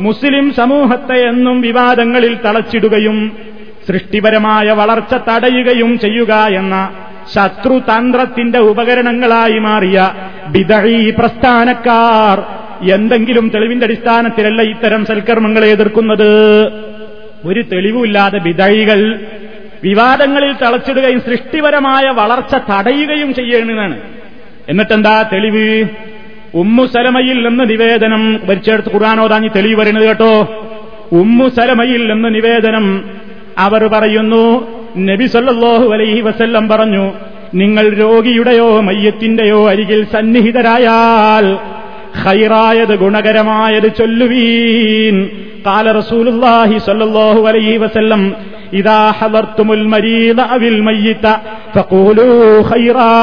മുസ്ലിം സമൂഹത്തെ എന്നും വിവാദങ്ങളിൽ തളച്ചിടുകയും സൃഷ്ടിപരമായ വളർച്ച തടയുകയും ചെയ്യുക എന്ന ശത്രുതന്ത്രത്തിന്റെ ഉപകരണങ്ങളായി മാറിയ ബിദഴി പ്രസ്ഥാനക്കാർ എന്തെങ്കിലും തെളിവിന്റെ അടിസ്ഥാനത്തിലല്ല ഇത്തരം സൽക്കർമ്മങ്ങളെ എതിർക്കുന്നത്. ഒരു തെളിവുമില്ലാതെ ബിദഴികൾ വിവാദങ്ങളിൽ തളച്ചിടുകയും സൃഷ്ടിപരമായ വളർച്ച തടയുകയും ചെയ്യണമെന്നാണ് എന്നിട്ടെന്താ തെളിവ്? ഉമ്മു സലമയിൽ നിന്ന് നിവേദനം വരിച്ചെടുത്ത് ഖുർആാനോദാഞ്ഞ് തെളിവ് വരുന്നത് കേട്ടോ? ഉമ്മു സലമയിൽ നിന്ന് നിവേദനം അവർ പറയുന്നു നബി സല്ലാഹു അലൈഹി വസല്ലം പറഞ്ഞു നിങ്ങൾ രോഗിയുടെയോ മയ്യത്തിന്റെയോ അരികിൽ സന്നിഹിതരായാൽ ഹൈറായത് ഗുണകരമായത് ചൊല്ലുവീൻ. قال رسول الله صلى الله عليه وسلم إذا حضرتم المريض أو الميت فقولوا خيرا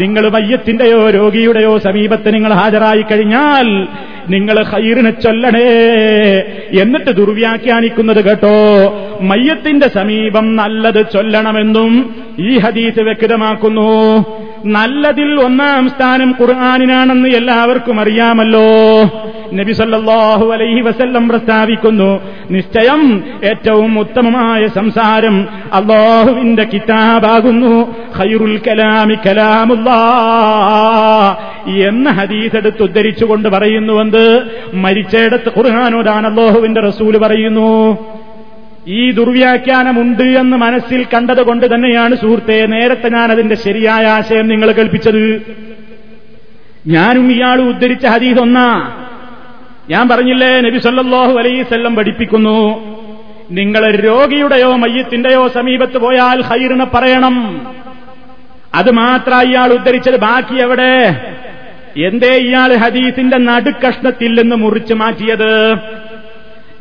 നിങ്ങൾ മയ്യത്തിന്റെയോ രോഗിയുടെയോ സമീപത്ത് നിങ്ങൾ ഹാജരായി കഴിഞ്ഞാൽ നിങ്ങൾ ഹൈറിനെ ചൊല്ലണേ എന്നിട്ട് ദുർവ്യാഖ്യാനിക്കുന്നത് കേട്ടോ മയ്യത്തിന്റെ സമീപം നല്ലത് ചൊല്ലണമെന്നും ഈ ഹദീസ് വ്യക്തമാക്കുന്നു നല്ലതിൽ ഒന്നാം സ്ഥാനം ഖുർആാനിനാണെന്ന് എല്ലാവർക്കും അറിയാമല്ലോ നബി സല്ലാഹു അലൈഹി വസല്ലം പ്രസ്താവിക്കുന്നു. നിശ്ചയം ഏറ്റവും ഉത്തമമായ സംസാരം അള്ളാഹുവിന്റെ കിതാബാകുന്നു. ഖൈറുൽ കലാമി കലാമുല്ലാ എന്ന ഹദീസ് എടുത്ത് ഉദ്ധരിച്ചുകൊണ്ട് പറയുന്നുവെന്ന് മരിച്ചയിടത്ത് ഖുർഹാനോടാണ് അള്ളാഹുവിന്റെ റസൂൽ പറയുന്നു. ഈ ദുർവ്യാഖ്യാനമുണ്ട് എന്ന് മനസ്സിൽ കണ്ടതുകൊണ്ട് തന്നെയാണ് സുഹൃത്തെ നേരത്തെ ഞാൻ അതിന്റെ ശരിയായ ആശയം നിങ്ങൾ കൽപ്പിച്ചത് ഞാനും ഇയാൾ ഉദ്ധരിച്ച ഹദീസ് ഒന്നാ. ഞാൻ പറഞ്ഞില്ലേ നബി സല്ലല്ലാഹു അലൈസല്ലം പഠിപ്പിക്കുന്നു. നിങ്ങൾ രോഗിയുടെയോ മയ്യത്തിന്റെയോ സമീപത്ത് പോയാൽ ഹൈറിനെ പറയണം. അത് മാത്ര ഇയാൾ ഉദ്ധരിച്ചത് ബാക്കി എവിടെ? എന്തേ ഇയാൾ ഹദീസിന്റെ നടുക്കഷ്ണത്തിൽ നിന്ന് മുറിച്ചു മാറ്റിയത്?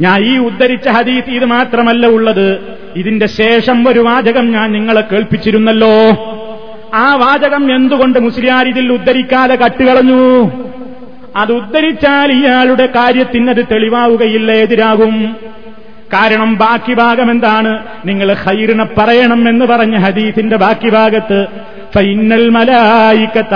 ഞാൻ ഈ ഉദ്ധരിച്ച ഹദീസ് ഇത് മാത്രമല്ല ഉള്ളത്. ഇതിന്റെ ശേഷം ഒരു വാചകം ഞാൻ നിങ്ങളെ കേൾപ്പിച്ചിരുന്നല്ലോ. ആ വാചകം എന്തുകൊണ്ട് മുസ്ലിയാർ ഇതിൽ ഉദ്ധരിക്കാതെ കട്ടുകളഞ്ഞു? അത് ഉദ്ധരിച്ചാൽ ഇയാളുടെ കാര്യത്തിന് അത് തെളിവാവുകയില്ല എതിരാകും. കാരണം ബാക്കി ഭാഗം എന്താണ്? നിങ്ങൾ ഹൈറിനെ പറയണം എന്ന് പറഞ്ഞ ഹദീസിന്റെ ബാക്കി ഭാഗത്ത് ഫൈനൽ മലായിക്കത്ത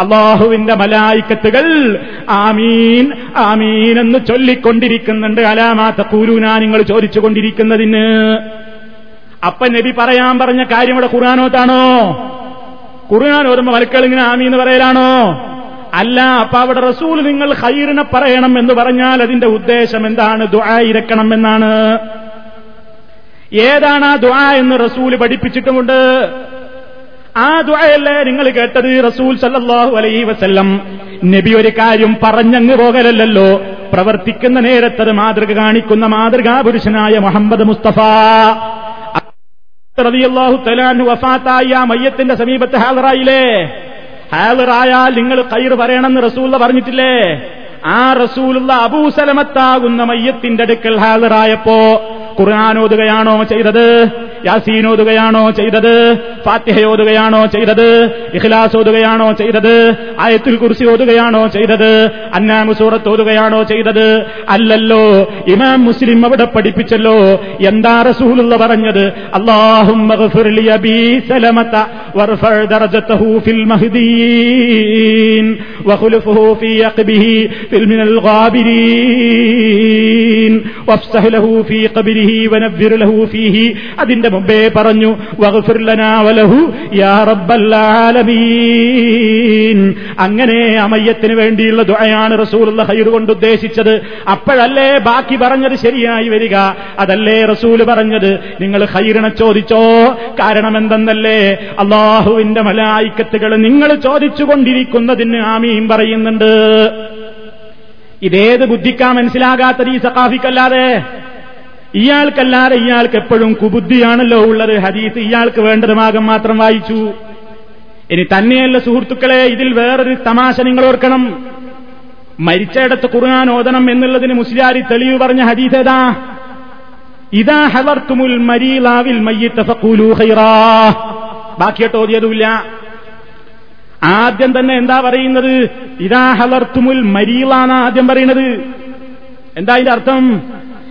അള്ളാഹുവിന്റെ മലായിക്കത്തുകൾ ആമീൻ ആമീൻ എന്ന് ചൊല്ലിക്കൊണ്ടിരിക്കുന്നുണ്ട്. അലാമാത്ത കൂരൂന നിങ്ങൾ ചോദിച്ചുകൊണ്ടിരിക്കുന്നതിന്. അപ്പൻ നബി പറയാൻ പറഞ്ഞ കാര്യം ഇവിടെ ഖുർആാനോത്താണോ ഖുർആൻ ഓർമ്മ മലക്കൾ ഇങ്ങനെ ആമി എന്ന് പറയലാണോ? അല്ല അപ്പൊ അവിടെ റസൂൽ നിങ്ങൾ ഹൈറിനെ പറയണം എന്ന് പറഞ്ഞാൽ അതിന്റെ ഉദ്ദേശം എന്താണ്? ദുആ ഇരക്കണം എന്നാണ്. ഏതാണ് ആ ദുആ എന്ന് റസൂൽ പഠിപ്പിച്ചിട്ടുമുണ്ട്? ആ ദുആയല്ലേ നിങ്ങൾ കേട്ടത് റസൂൽ സല്ലല്ലാഹു അലൈഹി വസല്ലം നബി ഒരു കാര്യം പറഞ്ഞങ്ങ് പോകലല്ലോ പ്രവർത്തിക്കുന്ന നേരത്തത് മാതൃക കാണിക്കുന്ന മാതൃകാ പുരുഷനായ മുഹമ്മദ് മുസ്തഫ. റളിയല്ലാഹു തലാൻ വഫാത്തായ മയ്യത്തിന്റെ സമീപത്ത് ഹാലറായില്ലേ? ഹാലറായാൽ നിങ്ങൾ കയറ് പറയണമെന്ന് റസൂല്ല പറഞ്ഞിട്ടില്ലേ? ആ റസൂലുള്ള അബൂസലമത്താകുന്ന മയ്യത്തിന്റെ അടുക്കൽ ഹാലറായപ്പോ ഖുർആൻ ഓതുകയാണോ ചെയ്തത്? യാസീൻ ഓതുകയാണോ ചെയ്തത് ഫാത്തിഹ ഓതുകയാണോ ചെയ്തത് ഇഖ്ലാസ് ഓതുകയാണോ ചെയ്തത് ആയത്തുൽ കുർസി ഓതുകയാണോ ചെയ്തത് അന്നാമു സൂറത്ത് ഓതുകയാണോ ചെയ്തത് അല്ലല്ലോ ഇമാം മുസ്ലിം അവിടെ പഠിപ്പിച്ചല്ലോ എന്താ റസൂലുള്ള പറഞ്ഞത് അള്ളാഹും وارفع درجته في المهديين وخلفه في يقبه في من الغابرين വഫ്സഹ് ലഹു ഫീ ഖബ്രിഹി വനവ്വിർ ലഹു ഫീഹി അതിന്റെ മുമ്പേ പറഞ്ഞു അങ്ങനെ അമയ്യത്തിന് വേണ്ടിയുള്ള ദുഴയാണ് റസൂലുള്ള ഹൈർ കൊണ്ട് ഉദ്ദേശിച്ചത്. അപ്പോഴല്ലേ ബാക്കി പറഞ്ഞത് ശരിയായി വരിക? അതല്ലേ റസൂൽ പറഞ്ഞത്? നിങ്ങൾ ഹൈറിനെ ചോദിച്ചോ? കാരണം എന്തെന്നല്ലേ? അള്ളാഹുവിന്റെ മലായിക്കത്തുകൾ നിങ്ങൾ ചോദിച്ചുകൊണ്ടിരിക്കുന്നതിന് ആമീം പറയുന്നുണ്ട്. ഇതേത് ബുദ്ധിക്കാ മനസ്സിലാകാത്ത ഈ സഖാഫിക്കല്ലാതെ? ഇയാൾക്കല്ലാതെ ഇയാൾക്ക് എപ്പോഴും കുബുദ്ധിയാണല്ലോ ഉള്ളത്. ഹദീസ് ഇയാൾക്ക് വേണ്ടത് ഭാഗം മാത്രം വായിച്ചു. ഇനി തന്നെയല്ല സുഹൃത്തുക്കളെ ഇതിൽ വേറൊരു തമാശ നിങ്ങൾ ഓർക്കണം. മരിച്ചയിടത്ത് ഖുർആൻ ഓതണം എന്നുള്ളതിന് മുസ്ലിയാരി തെളിവ് പറഞ്ഞ ഹദീസ് ഏതാ? ഇതാ ഹലർത്തുമുൽ മരീലാവിൽ ബാക്കിയിട്ട് ഓതിയതുമില്ല. ആദ്യം തന്നെ എന്താ പറയുന്നത്? ഇതാ ഹലർത്തുമുൽ മരീലാണ് ആദ്യം പറയുന്നത്. എന്താ അതിന്റെ അർത്ഥം?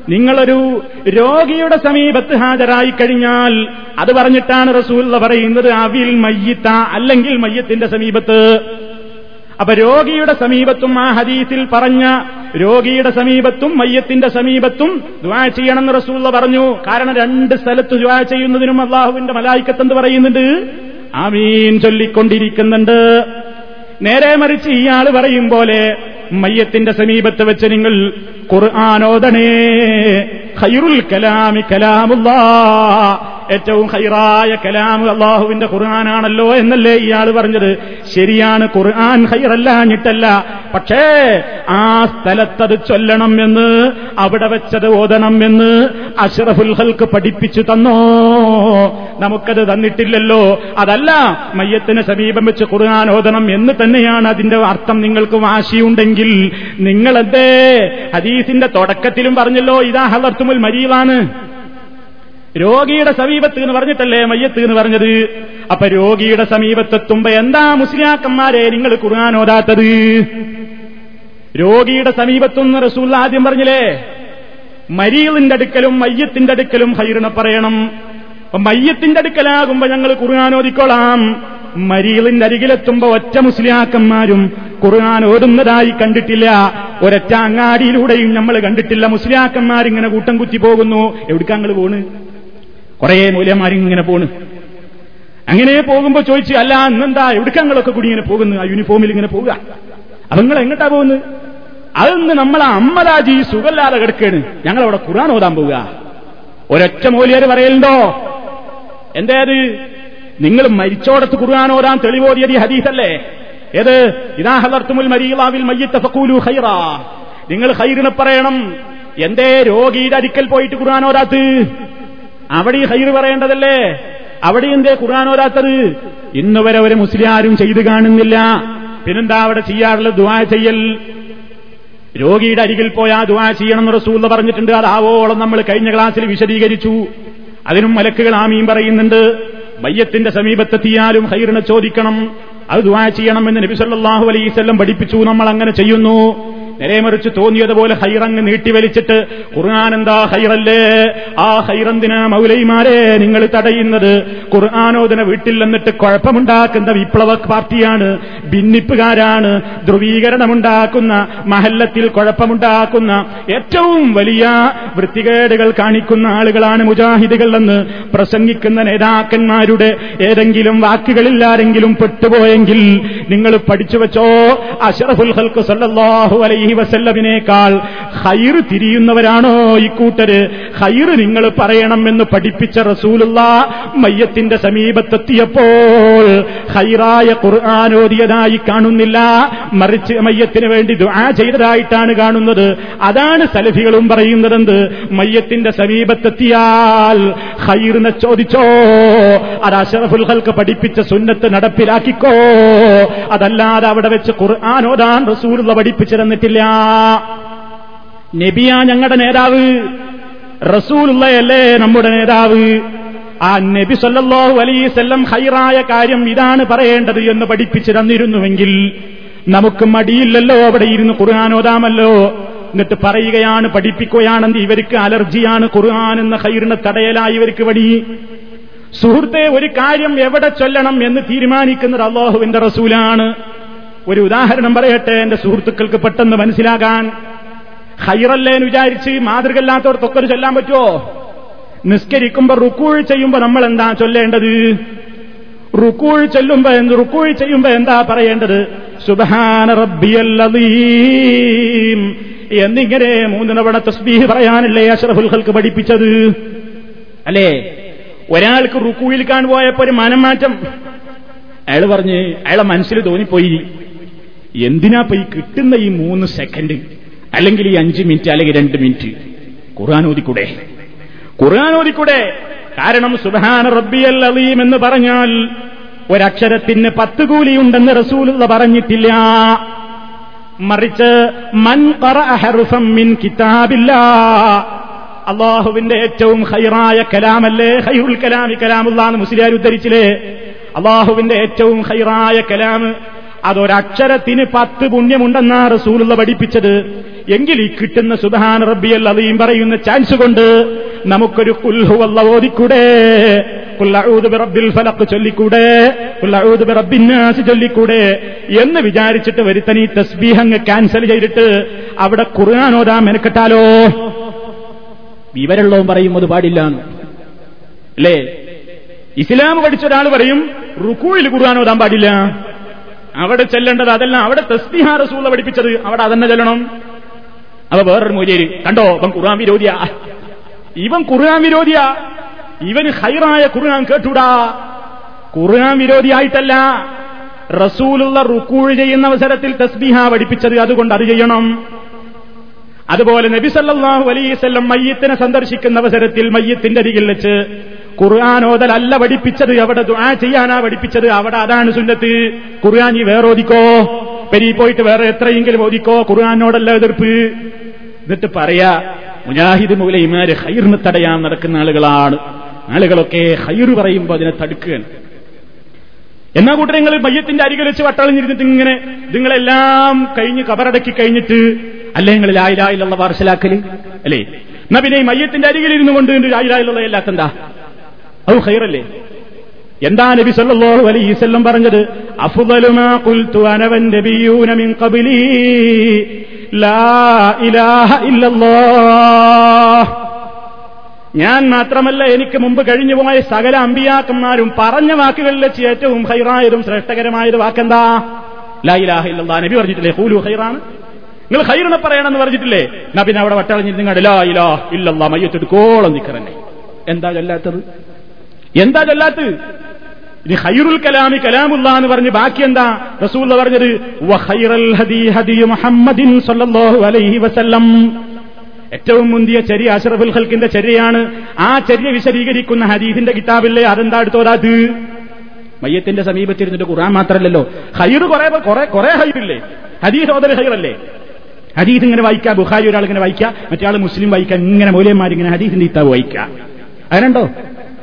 നിങ്ങളൊരു രോഗിയുടെ സമീപത്ത് ഹാജരായി കഴിഞ്ഞാൽ അത് പറഞ്ഞിട്ടാണ് റസൂൽ പറയുന്നത് അവിൽ മയ്യത്ത അല്ലെങ്കിൽ മയ്യത്തിന്റെ സമീപത്ത്. അപ്പൊ രോഗിയുടെ സമീപത്തും ആ ഹദീസിൽ പറഞ്ഞ രോഗിയുടെ സമീപത്തും മയ്യത്തിന്റെ സമീപത്തും ദ്വാ ചെയ്യണമെന്ന് റസൂള്ള പറഞ്ഞു. കാരണം രണ്ട് സ്ഥലത്ത് ദ്വാ ചെയ്യുന്നതിനും അള്ളാഹുവിന്റെ മലായിക്കത്തെന്ന് പറയുന്നുണ്ട്? ആമീൻ ചൊല്ലിക്കൊണ്ടിരിക്കുന്നുണ്ട്. നേരെ മറിച്ച് ഇയാൾ പറയും പോലെ മയ്യത്തിന്റെ സമീപത്ത് വെച്ച് നിങ്ങൾ ഖുർആാനോദണേ. ഖൈറുൽ കലാമി ഏറ്റവും ഹൈറായ കലാം അള്ളാഹുവിന്റെ ഖുർആനാണല്ലോ എന്നല്ലേ ഇയാൾ പറഞ്ഞത്? ശരിയാണ് ഖുർആൻ ഹൈറല്ലാഞ്ഞിട്ടല്ല പക്ഷേ ആ സ്ഥലത്തത് ചൊല്ലണം എന്ന് അവിടെ വെച്ചത് ഓതണം എന്ന് അഷ്റഫുൽ ഹൽക്ക് പഠിപ്പിച്ചു തന്നോ? നമുക്കത് തന്നിട്ടില്ലല്ലോ. അതല്ല മയ്യത്തിന് സമീപം വെച്ച് ഖുർആൻ ഓതണം എന്ന് തന്നെയാണ് അതിന്റെ അർത്ഥം. നിങ്ങൾക്ക് വാശിയുണ്ടെങ്കിൽ നിങ്ങളെന്തേ? ഹദീസിന്റെ തുടക്കത്തിലും പറഞ്ഞല്ലോ ഇതാ ഹലർത്തുമുൽ മരീവാണ്. രോഗിയുടെ സമീപത്ത് എന്ന് പറഞ്ഞിട്ടല്ലേ മയ്യത്ത് എന്ന് പറഞ്ഞത്? അപ്പൊ രോഗിയുടെ സമീപത്തെത്തുമ്പോ എന്താ മുസ്ലിയാക്കന്മാരെ നിങ്ങൾ ഓതാത്തത്? രോഗിയുടെ സമീപത്തുനിന്ന് റസൂൽ ആദ്യം പറഞ്ഞില്ലേ മരീലിന്റെ അടുക്കലും മയ്യത്തിന്റെ അടുക്കലും ഹൈറിനെ പറയണം. അപ്പൊ മയ്യത്തിന്റെ അടുക്കലാകുമ്പോ ഞങ്ങൾ ഖുർആൻ മരീലിന്റെ അരികിലെത്തുമ്പോ ഒറ്റ മുസ്ലിയാക്കന്മാരും ഖുർആൻ ഓടുന്നതായി കണ്ടിട്ടില്ല. ഒരൊറ്റ അങ്ങാടിയിലൂടെയും നമ്മൾ കണ്ടിട്ടില്ല. മുസ്ലിയാക്കന്മാരിങ്ങനെ കൂട്ടം കുത്തി പോകുന്നു. എവിടേക്കാങ്ങൾ പോണ്? കുറേ മൂല്യന്മാരിങ്ങനെ പോണ്. അങ്ങനെ പോകുമ്പോ ചോദിച്ചു അല്ല അന്നെന്താ എവിടുക്കാങ്ങളൊക്കെ കൂടി ഇങ്ങനെ പോകുന്നു? ആ യൂണിഫോമിൽ ഇങ്ങനെ പോവുക? അതുങ്ങൾ എങ്ങോട്ടാ പോകുന്നത് അതൊന്ന് നമ്മളെ അമ്മലാജി സുഖല്ലാതെ കിടക്കാണ്. ഞങ്ങളവിടെ ഖുർആൻ ഓതാൻ പോവുക. ഒരൊറ്റ മൂല്യർ പറയലുണ്ടോ? എന്തേത്? നിങ്ങൾ മരിച്ചോടത്ത് ഖുർആൻ ഓതാൻ തെളിവോതിയത് ഹദീസല്ലേ? ഏത്? ഇതാ ഹലർത്തുമുൽ മരീലാവിൽ മയ്യത്ത ഫക്കൂലു ഹൈറ നിങ്ങൾ ഹൈറിനെ പറയണം. എന്തേ രോഗിയുടെ അരിക്കൽ പോയിട്ട് കുറാനോരാത്ത് അവിടെ ഈ ഹൈർ പറയേണ്ടതല്ലേ? അവിടെ എന്തേ കുറാനോരാത്തത് ഇന്ന് വരെ ഒരു മുസ്ലിയാരും ചെയ്തു കാണുന്നില്ല. പിന്നെന്താ അവിടെ ചെയ്യാറുള്ള ദുവാ ചെയ്യൽ. രോഗിയുടെ അരികിൽ പോയാ ദുവാ ചെയ്യണം ചെയ്യണമെന്ന് റസൂല്ല പറഞ്ഞിട്ടുണ്ട്. അതാവോളം നമ്മൾ കഴിഞ്ഞ ക്ലാസ്സിൽ വിശദീകരിച്ചു. അതിനും മലക്കുകൾ ആമീൻ പറയുന്നുണ്ട്. മയ്യത്തിന്റെ സമീപത്തെത്തിയാലും ഹൈറിനെ ചോദിക്കണം. അത് ദുആ ചെയ്യണമെന്ന് നബി സല്ലല്ലാഹു അലൈഹി വസല്ലം പഠിപ്പിച്ചു. നമ്മൾ അങ്ങനെ ചെയ്യുന്നു. നേരെമറിച്ച് തോന്നിയതുപോലെ ഹൈറങ്ങ് നീട്ടിവലിച്ചിട്ട് ഖുർആാനെന്താ ഹൈറല്ലേ? ആ ഹൈറന്തിനാ മൗലൈമാരെ നിങ്ങൾ തടയുന്നത്? ഖുർആാനോദന വീട്ടിൽ നിന്നിട്ട് കുഴപ്പമുണ്ടാക്കുന്ന വിപ്ലവ പാർട്ടിയാണ് ഭിന്നിപ്പുകാരാണ് ധ്രുവീകരണമുണ്ടാക്കുന്ന മഹല്ലത്തിൽ കുഴപ്പമുണ്ടാക്കുന്ന ഏറ്റവും വലിയ വൃത്തികേടുകൾ കാണിക്കുന്ന ആളുകളാണ് മുജാഹിദുകൾ എന്ന് പ്രസംഗിക്കുന്ന നേതാക്കന്മാരുടെ ഏതെങ്കിലും വാക്കുകളിൽ ആരെങ്കിലും പെട്ടുപോയെങ്കിൽ നിങ്ങൾ പഠിച്ചു വെച്ചോ? അഷറഫുൽ ഹൽക്ക് സല്ലല്ലാഹു അലൈഹി വസല്ലമിനേക്കാൾ ഹൈർ തിരിയുന്നവരാണോ ഈ കൂട്ടര്? ഹൈർ നിങ്ങൾ പറയണം എന്ന് പഠിപ്പിച്ച റസൂലുള്ള മയ്യത്തിന്റെ സമീപത്തെത്തിയപ്പോൾ ഹൈറായ ഖുർആാനോദിയതായി കാണുന്നില്ല. മറിച്ച് മയ്യത്തിന് വേണ്ടി ദുആ ചെയ്തതായിട്ടാണ് കാണുന്നത്. അതാണ് സലഫികളും പറയുന്നതെന്ത്? മയ്യത്തിന്റെ സമീപത്തെത്തിയാൽ ഹൈറിനെ ചോദിച്ചോ? അത് അഷറഫുൽ ഹൽക്ക് പഠിപ്പിച്ച സുന്നത്ത് നടപ്പിലാക്കിക്കോ? അതല്ലാതെ അവിടെ വെച്ച് ഖുർആാനോദാൻ റസൂലുള്ള പഠിപ്പിച്ചിരുന്നിട്ടില്ല നബിയാ ഞങ്ങളുടെ നേതാവ്. റസൂലുള്ളയല്ലേ നമ്മുടെ നേതാവ്. ആ നബി സല്ലല്ലാഹു അലൈസല്ലം ഹൈറായ കാര്യം ഇതാണ് പറയേണ്ടത് എന്ന് പഠിപ്പിച്ചു തന്നിരുന്നുവെങ്കിൽ നമുക്ക് മടിയില്ലല്ലോ അവിടെ ഇരുന്ന് ഖുർആൻ ഓതാമല്ലോ. എന്നിട്ട് പറയുകയാണ് പഠിപ്പിക്കുകയാണെന്ന് ഇവർക്ക് അലർജിയാണ് ഖുർആൻ എന്ന ഹൈറിനെ തടയലായി ഇവർക്ക് വടി. സുഹൃത്തെ ഒരു കാര്യം എവിടെ ചൊല്ലണം എന്ന് തീരുമാനിക്കുന്നത് അള്ളാഹുവിന്റെ റസൂലാണ്. ഒരു ഉദാഹരണം പറയട്ടെ എന്റെ സുഹൃത്തുക്കൾക്ക് പെട്ടെന്ന് മനസ്സിലാകാൻ. ഹൈറല്ലേ എന്ന് വിചാരിച്ച് മാതൃകല്ലാത്തവർക്കൊക്കെ ചൊല്ലാൻ പറ്റുമോ നിസ്കരിക്കുമ്പോ റുക്കൂൾ ചെയ്യുമ്പോ നമ്മൾ എന്താ ചൊല്ലേണ്ടത്? റുക്കൂൾ ചൊല്ലുമ്പോ എന്ത് റുക്കൂൾ ചെയ്യുമ്പോ എന്താ പറയേണ്ടത്? സുബഹാന റബ്ബിയല്ലീം എന്നിങ്ങനെ മൂന്ന് തസ്ബീഹ് പറയാനല്ലേ അഷറഫുൽഹൽക്ക് പഠിപ്പിച്ചത്? അല്ലേ? ഒരാൾക്ക് റുക്കൂയിൽ കാണുപോയപ്പോ ഒരു മനംമാറ്റം അയാൾ പറഞ്ഞ് അയാളെ മനസ്സിൽ തോന്നിപ്പോയി. എന്തിനാ ഈ കിട്ടുന്ന ഈ മൂന്ന് സെക്കൻഡ് അല്ലെങ്കിൽ ഈ അഞ്ച് മിനിറ്റ് അല്ലെങ്കിൽ രണ്ട് മിനിറ്റ് ഖുർആൻ ഓതിക്കൂടെ? ഖുർആൻ ഓതിക്കൂടെ? കാരണം സുബഹാന റബ്ബിയൽ അലീം എന്ന് പറഞ്ഞാൽ ഒരക്ഷരത്തിന് പത്ത് കൂലിയുണ്ടെന്ന് റസൂലുള്ള പറഞ്ഞിട്ടില്ല. മറിച്ച് മൻ മിൻ കിതാബില്ല. അള്ളാഹുവിന്റെ ഏറ്റവും ഹൈറായ കലാമല്ലേ? ഹൈറുൽ കലാമി കലാമുള്ള മുസ്ലിയാർ ഉദ്ധരിച്ചില്ലേ? അള്ളാഹുവിന്റെ ഏറ്റവും ഹൈറായ കലാമ് അതൊരക്ഷരത്തിന് പത്ത് പുണ്യമുണ്ടെന്നാ റസൂലുള്ള പഠിപ്പിച്ചത്. എങ്കിൽ ഈ കിട്ടുന്ന സുബഹാൻ റബ്ബിയൽ അലീം പറയുന്ന ചാൻസ് കൊണ്ട് നമുക്കൊരു കുൽഹുവല്ല ഓതിക്കൂടെ. ചൊല്ലിക്കൂടെ. ചൊല്ലിക്കൂടെ. എന്ന് വിചാരിച്ചിട്ട് വരുത്തൻ ഈ തസ്ബീഹ് അങ്ങ് ക്യാൻസൽ ചെയ്തിട്ട് അവിടെ ഓതാൻ മെനക്കെട്ടാലോ? വിവരമുള്ളവൻ പറയും അത് പാടില്ല അല്ലേ? ഇസ്ലാം പഠിച്ച ഒരാൾ പറയും റുക്കൂയിൽ ഖുർആൻ ഓതാൻ പാടില്ല. അവിടെ ചെല്ലേണ്ടത് അതല്ല അവിടെ തസ്ബിഹ റസൂല പഠിപ്പിച്ചത് അവിടെ അതന്നെ ചെല്ലണം. അപ്പൊ വേറൊരു മൂല്യര് കണ്ടോ? ഇവൻ ഖുർആൻ വിരോധിയാ. ഇവൻ ഖുർആൻ വിരോധിയാ. ഇവന് ഹൈറായ ഖുർആൻ കേട്ടൂടാ. ഖുർആൻ വിരോധിയായിട്ടല്ല. റസൂലുള്ള റുക്കൂൾ ചെയ്യുന്ന അവസരത്തിൽ തസ്ബിഹ പഠിപ്പിച്ചത് അതുകൊണ്ട് അത് ചെയ്യണം. അതുപോലെ നബി സല്ലാഹു മയ്യത്തിനെ സന്ദർശിക്കുന്ന അവസരത്തിൽ മയ്യത്തിന്റെ അരികിൽ വെച്ച് ഖുർആൻ ഓതലല്ല പഠിപ്പിച്ചത്. അവിടെ ദുആ ചെയ്യാനാ പഠിപ്പിച്ചത്? അവിടെ അതാണ് സുന്നത്ത്. ഖുർആൻ ഈ വേറെ ഓദിക്കോ പെരി പോയിട്ട് വേറെ എത്രയെങ്കിലും ഓദിക്കോ ഖുർആാനോടല്ല എതിർപ്പ്. എന്നിട്ട് പറയാ മുജാഹിദ് മൂലയിമാര് ഹൈറിന് തടയാൻ നടക്കുന്ന ആളുകളാണ്. ആളുകളൊക്കെ ഹൈറ് പറയുമ്പോൾ അതിനെ തടുക്കുകയാണ്. എന്നാ കൂട്ടർ നിങ്ങൾ മയ്യത്തിന്റെ അരികിൽ വെച്ച് വട്ടളഞ്ഞിരുന്നിട്ട് ഇങ്ങനെ നിങ്ങളെല്ലാം കഴിഞ്ഞ് കബറടക്കി കഴിഞ്ഞിട്ട് അല്ലെ നിങ്ങൾ ലായിലായിലുള്ള പാർശലാക്കൽ അല്ലേ? എന്നാ പിന്നെ ഈ മയ്യത്തിന്റെ അരികിൽ ഇരുന്നു കൊണ്ട് ലായിലായിലുള്ള എല്ലാത്തെന്താ അത് ഹൈറല്ലേ എന്താ നബി സല്ലല്ലാഹു അലൈഹി വസല്ലം പറഞ്ഞത്? അഫ്ദലു മാ ഖുൽതു അന നബിയൂന മിൻ ഖബ്ലി. ലാ ഇലാഹ ഇല്ലല്ലാഹ്. ഞാൻ മാത്രമല്ല എനിക്ക് മുമ്പ് കഴിഞ്ഞുപോയ സകല അമ്പിയാക്കന്മാരും പറഞ്ഞ വാക്കുകളിൽ വെച്ച് ഏറ്റവും ഹൈറായതും ശ്രേഷ്ഠകരമായത് വാക്കെന്താ? ലാ ഇലാഹ ഇല്ലല്ലാഹ്. നബി പറഞ്ഞിട്ടില്ലേ? ഹൂലു ഹൈറാണ് നിങ്ങൾ ഹൈറിനെ പറയണമെന്ന് പറഞ്ഞിട്ടില്ലേ? എന്നാ പിന്നെ അവിടെ വട്ടളഞ്ഞിട്ട് നിങ്ങളുടെ ലാ ഇലാ ഇല്ലല്ലാഹ് മയ്യത്തെടുക്കോളം നിക്കറന്നെ എന്താ ചൊല്ലാത്തത് എന്താ ചൊല്ലാത്ത ഇനി ഹൈറുൽ കലാമി കലാമുല്ല എന്ന് പറഞ്ഞ് ബാക്കി എന്താ? റസൂൽ പറഞ്ഞത് മുഹമ്മദിൻ അലൈഹി വസല്ലം. ഏറ്റവും മുന്തിയ ചരി അഷറഫുൽ ഹൽക്കിന്റെ ചര്യയാണ്. ആ ചര്യ വിശദീകരിക്കുന്ന ഹദീസിന്റെ കിതാബില്ലേ? അതെന്താ എടുത്തോരാത് മയ്യത്തിന്റെ സമീപത്തിരുന്നിട്ട് ഖുറാൻ മാത്രമല്ലല്ലോ ഹൈറ് കുറെ കുറെ കുറെ ഹൈറില്ലേ ഹദീസ് ഓതര ഹൈറല്ലേ ഹദീസ് ഇങ്ങനെ വായിക്കുക ബുഹാരി ഒരാൾ ഇങ്ങനെ വായിക്കുക മറ്റേ മുസ്ലിം വായിക്കുക ഇങ്ങനെ മൂല്യന്മാർ ഇങ്ങനെ ഹദീസിന്റെ കിതാബ് വായിക്കുക അതിനുണ്ടോ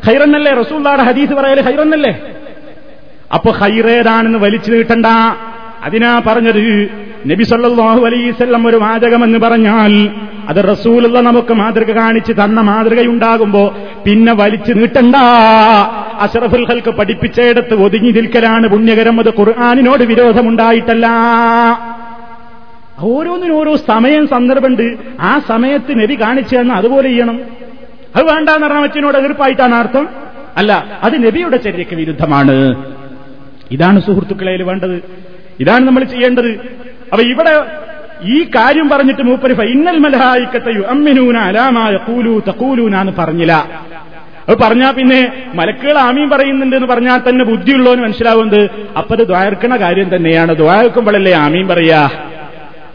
ഹൈറന്നല്ലേ റസൂള്ളാടെ ഹദീസ് പറയൽ ഹൈറന്നല്ലേ അപ്പൊ ഹൈറേതാണെന്ന് വലിച്ചു നീട്ടണ്ട. അതിനാ പറഞ്ഞത് നബി സല്ലാഹു അലൈസല്ലം ഒരു വാചകമെന്ന് പറഞ്ഞാൽ അത് റസൂലുള്ള നമുക്ക് മാതൃക കാണിച്ച് തന്ന മാതൃകയുണ്ടാകുമ്പോ പിന്നെ വലിച്ചു നീട്ടണ്ട. അഷറഫുൽ ഹൽക്ക് പഠിപ്പിച്ചയിടത്ത് ഒതുങ്ങി നിൽക്കലാണ് പുണ്യകരം. അത് ഖുർആാനിനോട് വിരോധമുണ്ടായിട്ടല്ല. ഓരോന്നിനും ഓരോ സമയം സന്ദർഭമുണ്ട്. ആ സമയത്ത് നബി കാണിച്ചു തന്ന അതുപോലെ ചെയ്യണം. അത് വേണ്ടെന്ന് പറഞ്ഞ അച്ഛനോട് എതിർപ്പായിട്ടാണ് അർത്ഥം? അല്ല അത് നബിയുടെ ചര്യക്ക് വിരുദ്ധമാണ്. ഇതാണ് സുഹൃത്തുക്കളെ വേണ്ടത്. ഇതാണ് നമ്മൾ ചെയ്യേണ്ടത്. അപ്പൊ ഇവിടെ ഈ കാര്യം പറഞ്ഞിട്ട് മൂപ്പര് ഇന്നൽ മലഹായിക്കത്തയു അമ്മിനൂന അലാമായ കൂലു തക്കൂലൂന പറഞ്ഞില്ല. അത് പറഞ്ഞാൽ പിന്നെ മലക്കുകൾ ആമീൻ പറയുന്നുണ്ട് എന്ന് പറഞ്ഞാൽ തന്നെ ബുദ്ധിയുള്ളവന് മനസ്സിലാവുന്നത്. അപ്പത് ദ്വായർക്കണ കാര്യം തന്നെയാണ്. ദ്വാരക്കുമ്പോഴല്ലേ ആമീൻ പറയാ?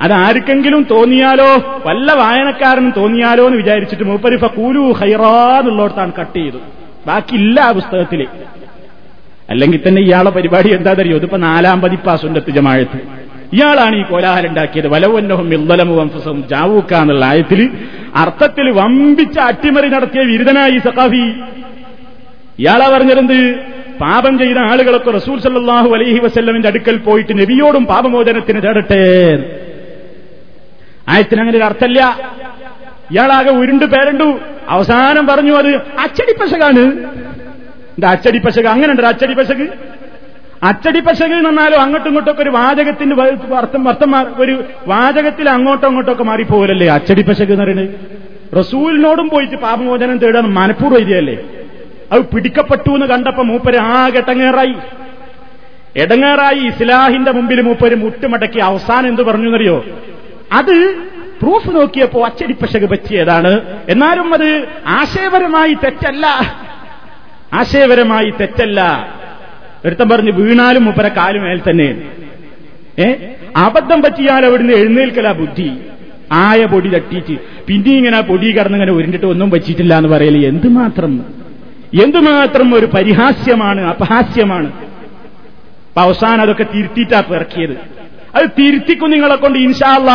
അത് ആർക്കെങ്കിലും തോന്നിയാലോ വല്ല വായനക്കാരനും തോന്നിയാലോ എന്ന് വിചാരിച്ചിട്ട് മൂപ്പരിഫ കൂലു ഹൈറാന്നുള്ളോടത്താണ് കട്ട് ചെയ്തു. ബാക്കിയില്ല ആ പുസ്തകത്തിൽ. അല്ലെങ്കിൽ തന്നെ ഇയാളെ പരിപാടി എന്താ തരുമോ ഇതിപ്പോ നാലാം പതിപ്പാ സുന്നത്ത് ജമാഴത്ത് ഇയാളാണ് ഈ കോലാഹലം ഉണ്ടാക്കിയത്. വലവന്നഹും ഇല്ലലമു വംഫസവും ജാവൂക്ക എന്നുള്ള ആയത്തിൽ അർത്ഥത്തിൽ വമ്പിച്ച അട്ടിമറി നടത്തിയ വിരുദ്ധനായി സഖാഫി. ഇയാളാ പറഞ്ഞിരുന്നത് പാപം ചെയ്ത ആളുകളൊക്കെ റസൂൽ സല്ലാഹു അലൈഹി വസ്ല്ലമിന്റെ അടുക്കൽ പോയിട്ട് നബിയോടും പാപമോചനത്തിന് തേടട്ടെ ആയത്തിന് അങ്ങനെ ഒരു അർത്ഥമില്ല. ഇയാളാകെ ഉരുണ്ട് പേരണ്ടു. അവസാനം പറഞ്ഞു അത് അച്ചടിപ്പശകാണ് എന്താ അച്ചടിപ്പശക അങ്ങനെ അച്ചടിപ്പശക് പശക്? അച്ചടി പശകിൽ നിന്നാലും അങ്ങോട്ടും ഇങ്ങോട്ടൊക്കെ ഒരു വാചകത്തിന്റെ അർത്ഥം അർത്ഥം ഒരു വാചകത്തിൽ അങ്ങോട്ടോ ഇങ്ങോട്ടൊക്കെ മാറിപ്പോകലല്ലേ? അച്ചടി പശക് എന്ന് പറയുന്നത്. റസൂലിനോടും പോയിട്ട് പാപമോചനം തേടാൻ മനഃപൂർവം എഴുതിയല്ലേ? അത് പിടിക്കപ്പെട്ടു എന്ന് കണ്ടപ്പോ മൂപ്പര് ആകെ ഘട്ടങ്ങേറായി എടങ്ങേറായി ഇസ്ലാഹിന്റെ മുമ്പിൽ മൂപ്പര് മുട്ടുമടക്കി അവസാനം എന്ത് പറഞ്ഞു എന്നറിയോ അത് പ്രൂഫ് നോക്കിയപ്പോ അച്ചടിപ്പശക് പറ്റിയതാണ്. എന്നാലും അത് ആശയപരമായി തെറ്റല്ല. ആശയപരമായി തെറ്റല്ല. ഒരുത്തം പറഞ്ഞ് വീണാലും മുപ്പര കാലുമേൽ തന്നെ. ഏ? അബദ്ധം പറ്റിയാൽ അവിടുന്ന് എഴുന്നേൽക്കല ബുദ്ധി. ആയ പൊടി തട്ടിയിട്ട്. പിന്നെ ഇങ്ങനെ പൊടി കടന്നിങ്ങനെ ഉരുണ്ടിട്ട് ഒന്നും പറ്റിയിട്ടില്ല എന്ന് പറയൽ എന്തുമാത്രം? എന്തുമാത്രം ഒരു പരിഹാസ്യമാണ് അപഹാസ്യമാണ്. അവസാനം അതൊക്കെ തിരുത്തിയിട്ടാ പിറക്കിയത്. അത് തിരുത്തിക്കും നിങ്ങളെ കൊണ്ട് ഇൻഷാല്ല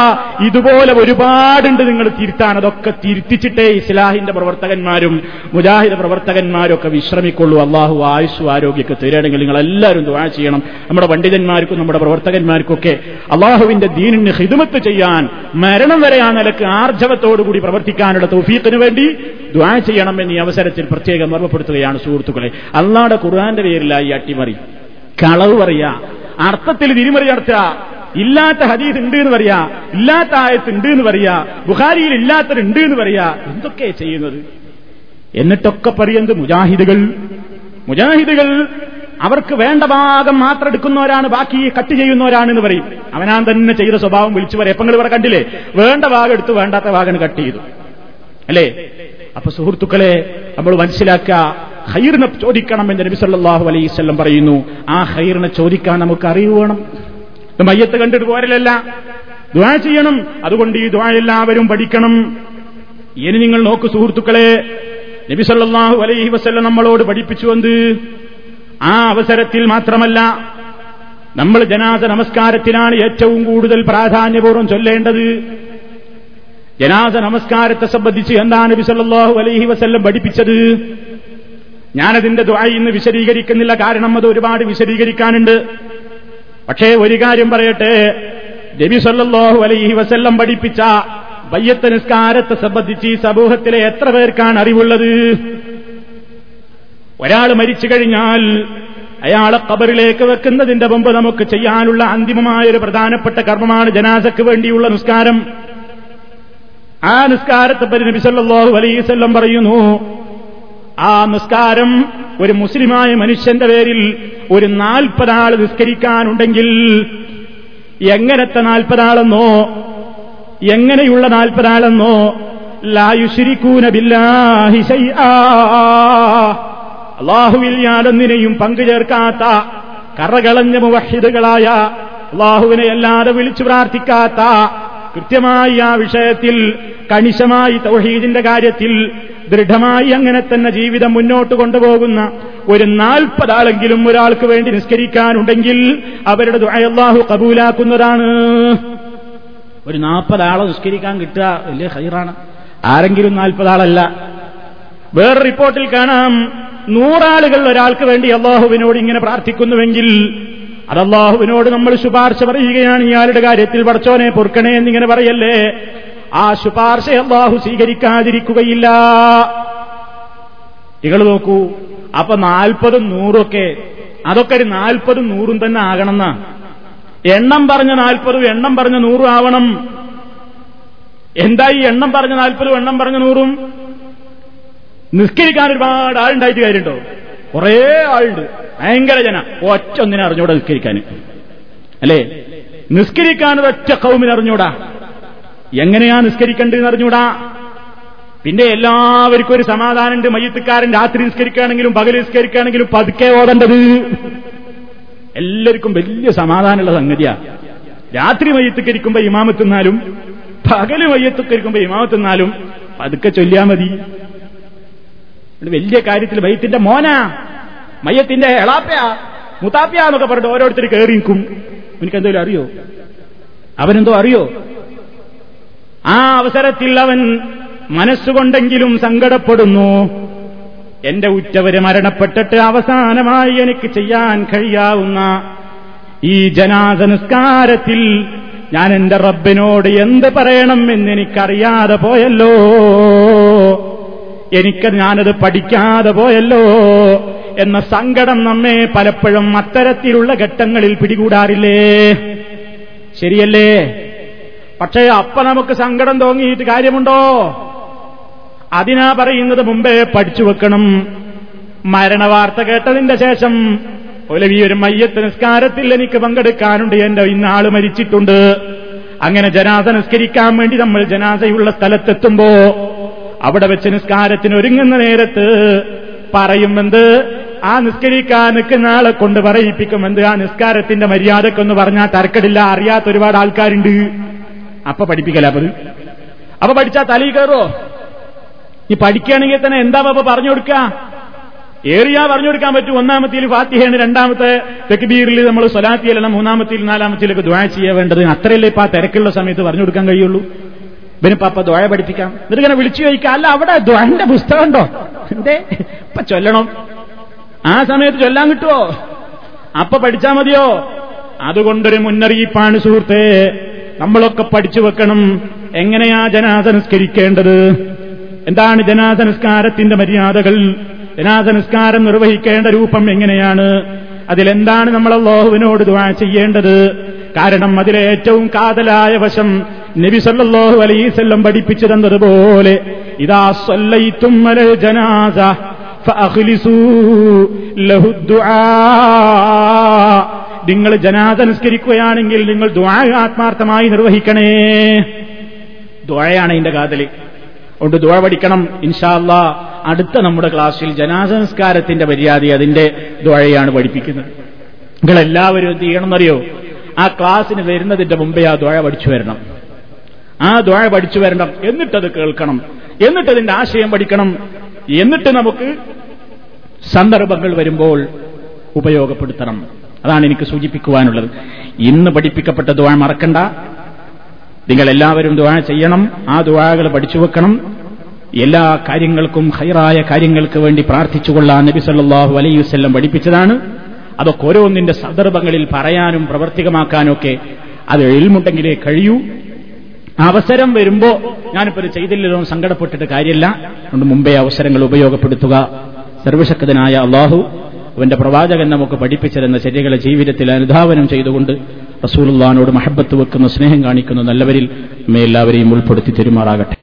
ഇതുപോലെ ഒരുപാടുണ്ട് നിങ്ങൾ തിരുത്താൻ. അതൊക്കെ തിരുത്തിച്ചിട്ടേ ഇസ്ലാഹിന്റെ പ്രവർത്തകന്മാരും മുജാഹിദ് പ്രവർത്തകന്മാരും ഒക്കെ വിശ്രമിക്കുള്ളൂ. അള്ളാഹു ആയുസ് ആരോഗ്യമൊക്കെ തരികയാണെങ്കിൽ നിങ്ങൾ എല്ലാവരും ദുവാ ചെയ്യണം. നമ്മുടെ പണ്ഡിതന്മാർക്കും നമ്മുടെ പ്രവർത്തകന്മാർക്കൊക്കെ അള്ളാഹുവിന്റെ ദീനിന് ഹിദുമത്ത് ചെയ്യാൻ മരണം വരെ ആ നിലയ്ക്ക് ആർജവത്തോടുകൂടി പ്രവർത്തിക്കാനുള്ള തൗഫീഖിന് വേണ്ടി ദുആ ചെയ്യണം എന്നീ അവസരത്തിൽ പ്രത്യേകം ഓർമ്മപ്പെടുത്തുകയാണ് സുഹൃത്തുക്കളെ. അള്ളാഹുടെ ഖുർആന്റെ പേരിലായി അട്ടിമറി കളവ് പറയാ അർത്ഥത്തിൽ തിരിമറി നടത്തുക ഇല്ലാത്ത ഹദീസ് ഉണ്ട് എന്ന് പറയാ ഇല്ലാത്ത ആയത്ത് ഉണ്ട് എന്ന് പറയാ ബുഖാരിയിൽ ഇല്ലാത്തത് ഉണ്ട് എന്ന് പറയാ എന്തൊക്കെ ചെയ്യുന്നത്? എന്നിട്ടൊക്കെ പറയുന്നത് മുജാഹിദുകൾ. മുജാഹിദുകൾ അവർക്ക് വേണ്ട ഭാഗം മാത്രം എടുക്കുന്നവരാണ് ബാക്കി കട്ട് ചെയ്യുന്നവരാണ് എന്ന് പറയും. അവനാൻ തന്നെ ചെയ്ത സ്വഭാവം വിളിച്ചു പറയാം. എപ്പങ്ങൾ ഇവിടെ കണ്ടില്ലേ? വേണ്ട ഭാഗം എടുത്ത് വേണ്ടാത്ത ഭാഗം കട്ട് ചെയ്തു. അല്ലേ? അപ്പൊ സുഹൃത്തുക്കളെ നമ്മൾ മനസ്സിലാക്കുക ഹൈറിനെ ചോദിക്കണം എന്ന് നബി സല്ലല്ലാഹു അലൈഹി വസല്ലം പറയുന്നു. ആ ഹൈറിനെ ചോദിക്കാൻ നമുക്ക് അറിവ് വേണം. ഇത് മയ്യത്ത് കണ്ടിട്ട് പോരലല്ല ദ്വാ ചെയ്യണം. അതുകൊണ്ട് ഈ ദ്വാ എല്ലാവരും പഠിക്കണം. ഇനി നിങ്ങൾ നോക്ക് സുഹൃത്തുക്കളെ നബി സല്ലല്ലാഹു അലൈഹി വസല്ലം നമ്മളോട് പഠിപ്പിച്ചു എന്ത്? ആ അവസരത്തിൽ മാത്രമല്ല നമ്മൾ ജനാദ നമസ്കാരത്തിനാണ് ഏറ്റവും കൂടുതൽ പ്രാധാന്യപൂർവം ചൊല്ലേണ്ടത്. ജനാദ നമസ്കാരത്തെ സംബന്ധിച്ച് എന്താണ് നബി സല്ലല്ലാഹു അലൈഹി വസല്ലം പഠിപ്പിച്ചത്? ഞാനതിന്റെ ദ്വായി ഇന്ന് വിശദീകരിക്കുന്നില്ല. കാരണം അത് ഒരുപാട് വിശദീകരിക്കാനുണ്ട്. പക്ഷേ ഒരു കാര്യം പറയട്ടെ. നബി സല്ലല്ലാഹു അലൈഹി വസല്ലം പഠിപ്പിച്ച വയ്യത്ത നിസ്കാരത്തെ സംബന്ധിച്ച് ഈ സമൂഹത്തിലെ എത്ര പേർക്കാണ് അറിവുള്ളത്? ഒരാൾ മരിച്ചു കഴിഞ്ഞാൽ അയാളെ കബറിലേക്ക് വെക്കുന്നതിന്റെ മുമ്പ് നമുക്ക് ചെയ്യാനുള്ള അന്തിമമായ ഒരു പ്രധാനപ്പെട്ട കർമ്മമാണ് ജനാസക്ക് വേണ്ടിയുള്ള നിസ്കാരം. ആ നിസ്കാരത്തെ പറ്റി നബി സല്ലല്ലാഹു അലൈഹി വസല്ലം പറയുന്നു ആ നിസ്കാരം ഒരു മുസ്ലിമായ മനുഷ്യന്റെ പേരിൽ ഒരു നാൽപ്പതാൾ നിസ്കരിക്കാനുണ്ടെങ്കിൽ എങ്ങനത്തെ നാൽപ്പതാളെന്നോ എങ്ങനെയുള്ള നാൽപ്പതാളെന്നോ ലായുശിരിക്കൂന ബില്ലാഹി അള്ളാഹുവിൽ ഞാനൊന്നിനെയും പങ്കുചേർക്കാത്ത കറകളഞ്ഞ മുവഹിദുകളായ അള്ളാഹുവിനെ അല്ലാതെ വിളിച്ചു പ്രാർത്ഥിക്കാത്ത കൃത്യമായി ആ വിഷയത്തിൽ കണിശമായി തൗഹീദിന്റെ കാര്യത്തിൽ ദൃഢമായി അങ്ങനെ തന്നെ ജീവിതം മുന്നോട്ട് കൊണ്ടുപോകുന്ന ഒരു നാൽപ്പതാളെങ്കിലും ഒരാൾക്ക് വേണ്ടി നിസ്കരിക്കാനുണ്ടെങ്കിൽ അവരുടെ അല്ലാഹു കബൂലാക്കുന്നതാണ്. ഒരു നാൽപ്പതാളെ നിസ്കരിക്കാൻ കിട്ടുക വലിയ ഹൈറാണ് ആരെങ്കിലും നാൽപ്പതാളല്ല. വേറെ റിപ്പോർട്ടിൽ കാണാം. നൂറാളുകൾ ഒരാൾക്ക് വേണ്ടി അള്ളാഹുവിനോട് ഇങ്ങനെ പ്രാർത്ഥിക്കുന്നുവെങ്കിൽ അത് അള്ളാഹുവിനോട് നമ്മൾ ശുപാർശ പറയുകയാണ്. ഇയാളുടെ കാര്യത്തിൽ പടച്ചോനെ പൊറുക്കണേ എന്നിങ്ങനെ പറയല്ലേ? ആ ശുപാർശ അള്ളാഹു സ്വീകരിക്കാതിരിക്കുകയില്ല. നിങ്ങൾ നോക്കൂ അപ്പൊ നാൽപ്പതും നൂറൊക്കെ അതൊക്കെ ഒരു നാൽപ്പതും നൂറും തന്നെ ആകണമെന്ന? എണ്ണം പറഞ്ഞ നാൽപ്പതും എണ്ണം പറഞ്ഞ നൂറും ആവണം. എന്താ ഈ എണ്ണം പറഞ്ഞ നാൽപ്പതും എണ്ണം പറഞ്ഞ നൂറും? നിസ്കരിക്കാൻ ഒരുപാട് ആളുണ്ടായിട്ട് കാര്യമുണ്ടോ? കുറേ ആളുണ്ട്. ഭയങ്കര ജന. ഒറ്റ ഒന്നിനെ അറിഞ്ഞൂടാ നിസ്കരിക്കാൻ. അല്ലേ? നിസ്കരിക്കാൻ ഒറ്റ കൗമിനെ എങ്ങനെയാ നിസ്കരിക്കേണ്ടതെന്ന് അറിഞ്ഞൂടാ? പിന്നെ എല്ലാവർക്കും ഒരു സമാധാനമുണ്ട്. മയ്യത്തുകാരൻ രാത്രി നിസ്കരിക്കുകയാണെങ്കിലും പകൽ നിസ്കരിക്കുകയാണെങ്കിലും പതുക്കെ ഓടേണ്ടത്. എല്ലാവർക്കും വലിയ സമാധാനമുള്ള സംഗതിയാ. രാത്രി മയ്യത്തുക്കരിക്കുമ്പോ ഇമാമത്തിന്നാലും പകൽ മയ്യത്തുക്കരിക്കുമ്പോ ഇമാമത്തിന്നാലും പതുക്കെ ചൊല്ലിയാ മതി. വലിയ കാര്യത്തിൽ മയ്യത്തിന്റെ മോനാ. മയ്യത്തിന്റെ എളാപ്പയാ മുത്താപ്പയാ എന്നൊക്കെ പറഞ്ഞിട്ട് ഓരോരുത്തർ കയറി നിൽക്കും. എനിക്ക് അറിയോ? അവനെന്തോ അറിയോ? ആ അവസരത്തിൽ അവൻ മനസ്സുകൊണ്ടെങ്കിലും സങ്കടപ്പെടുന്നു. എന്റെ ഉറ്റവര് മരണപ്പെട്ടിട്ട് അവസാനമായി എനിക്ക് ചെയ്യാൻ കഴിയാവുന്ന ഈ ജനാസ നിസ്കാരത്തിൽ ഞാൻ എന്റെ റബ്ബിനോട് എന്ത് പറയണം എന്നെനിക്കറിയാതെ പോയല്ലോ. എനിക്ക് ഞാനത് പഠിക്കാതെ പോയല്ലോ എന്ന സങ്കടം നമ്മെ പലപ്പോഴും അത്തരത്തിലുള്ള ഘട്ടങ്ങളിൽ പിടികൂടാറില്ലേ? ശരിയല്ലേ? പക്ഷേ അപ്പ നമുക്ക് സങ്കടം തോന്നിയിട്ട് കാര്യമുണ്ടോ? അതിനാ പറയുന്നത് മുമ്പേ പഠിച്ചു വെക്കണം. മരണവാർത്ത കേട്ടതിന്റെ ശേഷം ഒലവി ഒരു മയ്യത്ത് നിസ്കാരത്തിൽ എനിക്ക് പങ്കെടുക്കാനുണ്ട്. എന്റെ ഇന്നാൾ മരിച്ചിട്ടുണ്ട്. അങ്ങനെ ജനാസ നിസ്കരിക്കാൻ വേണ്ടി നമ്മൾ ജനാസയുള്ള സ്ഥലത്തെത്തുമ്പോ അവിടെ വെച്ച് നിസ്കാരത്തിന് ഒരുങ്ങുന്ന നേരത്ത് പറയുമെന്ത്? ആ നിസ്കരിക്കാൻ നിൽക്കുന്ന ആളെ കൊണ്ട് പറയിപ്പിക്കുമെന്ത് ആ നിസ്കാരത്തിന്റെ മര്യാദക്കൊന്ന് പറഞ്ഞാൽ തരക്കടില്ല അറിയാത്ത ഒരുപാട് ആൾക്കാരുണ്ട്. അപ്പൊ പഠിപ്പിക്കല അപ്പത്. അപ്പൊ പഠിച്ചാ തലയിൽ കയറോ ഈ പഠിക്കുകയാണെങ്കിൽ തന്നെ എന്താ അപ്പൊ പറഞ്ഞു കൊടുക്കുക ഏറിയാ പറഞ്ഞു കൊടുക്കാൻ പറ്റും. ഒന്നാമത്തിൽ ഫാത്തിഹയാണ് രണ്ടാമത്തെ തെക്കുബീറിൽ നമ്മൾ സ്വലാത്തിയല്ല മൂന്നാമത്തിൽ നാലാമത്തിലൊക്കെ ദ്വാ ചെയ്യാൻ വേണ്ടത്. അത്രയല്ലേ ഇപ്പൊ ആ തിരക്കുള്ള സമയത്ത് പറഞ്ഞു കൊടുക്കാൻ കഴിയുള്ളൂ. ഇവന് പാപ്പ ദ്വായ പഠിപ്പിക്കാം. എന്നിട്ട് ഇങ്ങനെ വിളിച്ചു ചോദിക്കാം. അല്ല അവിടെ ദ്വായന്റെ പുസ്തകം ഉണ്ടോ? എന്തേ? ഇപ്പൊ ചൊല്ലണം. ആ സമയത്ത് ചൊല്ലാൻ കിട്ടുമോ അപ്പൊ പഠിച്ചാ മതിയോ? അതുകൊണ്ടൊരു മുന്നറിയിപ്പാണ് സുഹൃത്തെ. നമ്മളൊക്കെ പഠിച്ചു വെക്കണം. എങ്ങനെയാ ജനാസനസ്കരിക്കേണ്ടത്? എന്താണ് ജനാസനസ്കാരത്തിന്റെ മര്യാദകൾ? ജനാസനസ്കാരം നിർവഹിക്കേണ്ട രൂപം എങ്ങനെയാണ്? അതിലെന്താണ് നമ്മൾ അള്ളാഹുവിനോട് ചെയ്യേണ്ടത്? കാരണം അതിലെ ഏറ്റവും കാതലായ വശം നബി സല്ലല്ലാഹു അലൈസല്ലം പഠിപ്പിച്ചു തന്നതുപോലെ ഇതാ സല്ലൈത്തും അലൽ ജനാസ ഫഅഖ്ലിസൂ ദുആ. നിങ്ങൾ ജനാസ നിസ്കരിക്കുകയാണെങ്കിൽ നിങ്ങൾ ദ്വാ ആത്മാർത്ഥമായി നിർവഹിക്കണേ. ദ്വായാണ് അതിന്റെ കാതൽ അതുകൊണ്ട് ദ്വാ പഠിക്കണം ഇൻഷാല്ല അടുത്ത നമ്മുടെ ക്ലാസ്സിൽ ജനാസ നിസ്കാരത്തിന്റെ മര്യാദ അതിന്റെ ദ്വാഴയാണ് പഠിപ്പിക്കുന്നത്. നിങ്ങൾ എല്ലാവരും എന്ത് ചെയ്യണമെന്നറിയോ? ആ ക്ലാസ്സിന് വരുന്നതിന്റെ മുമ്പേ ആ ദ്വാഴ പഠിച്ചു വരണം. ആ ദ്വാഴ പഠിച്ചു വരണം. എന്നിട്ടത് കേൾക്കണം. എന്നിട്ടതിന്റെ ആശയം പഠിക്കണം. എന്നിട്ട് നമുക്ക് സന്ദർഭങ്ങൾ വരുമ്പോൾ ഉപയോഗപ്പെടുത്തണം. അതാണ് എനിക്ക് സൂചിപ്പിക്കുവാനുള്ളത്. ഇന്ന് പഠിപ്പിക്കപ്പെട്ട ദുവാ മറക്കണ്ട. നിങ്ങൾ എല്ലാവരും ദുവാ ചെയ്യണം. ആ ദുവാകൾ പഠിച്ചു വെക്കണം. എല്ലാ കാര്യങ്ങൾക്കും ഹൈറായ കാര്യങ്ങൾക്ക് വേണ്ടി പ്രാർത്ഥിച്ചുകൊള്ളാൻ നബി സല്ലാഹു അലൈഹി വസ്ല്ലം പഠിപ്പിച്ചതാണ്. അതൊക്കെ ഓരോന്നിന്റെ സന്ദർഭങ്ങളിൽ പറയാനും പ്രവർത്തികമാക്കാനും ഒക്കെ അത് എഴുമുണ്ടെങ്കിലേ കഴിയൂ. അവസരം വരുമ്പോ ഞാനിപ്പോ ഇത് ചെയ്തില്ലല്ലോ സങ്കടപ്പെട്ടിട്ട് കാര്യമില്ല. അതുകൊണ്ട് മുമ്പേ അവസരങ്ങൾ ഉപയോഗപ്പെടുത്തുക. സർവശക്തനായ അള്ളാഹു അവന്റെ പ്രവാചകൻ നമുക്ക് പഠിപ്പിച്ചിരുന്ന ശരികളെ ജീവിതത്തിൽ അനുധാവനം ചെയ്തുകൊണ്ട് റസൂലുള്ളാനോട് മഹബത്ത് വെക്കുന്ന സ്നേഹം കാണിക്കുന്ന നല്ലവരിൽ നമ്മെ എല്ലാവരെയും ഉൾപ്പെടുത്തി തെരുമാറാകട്ടെ.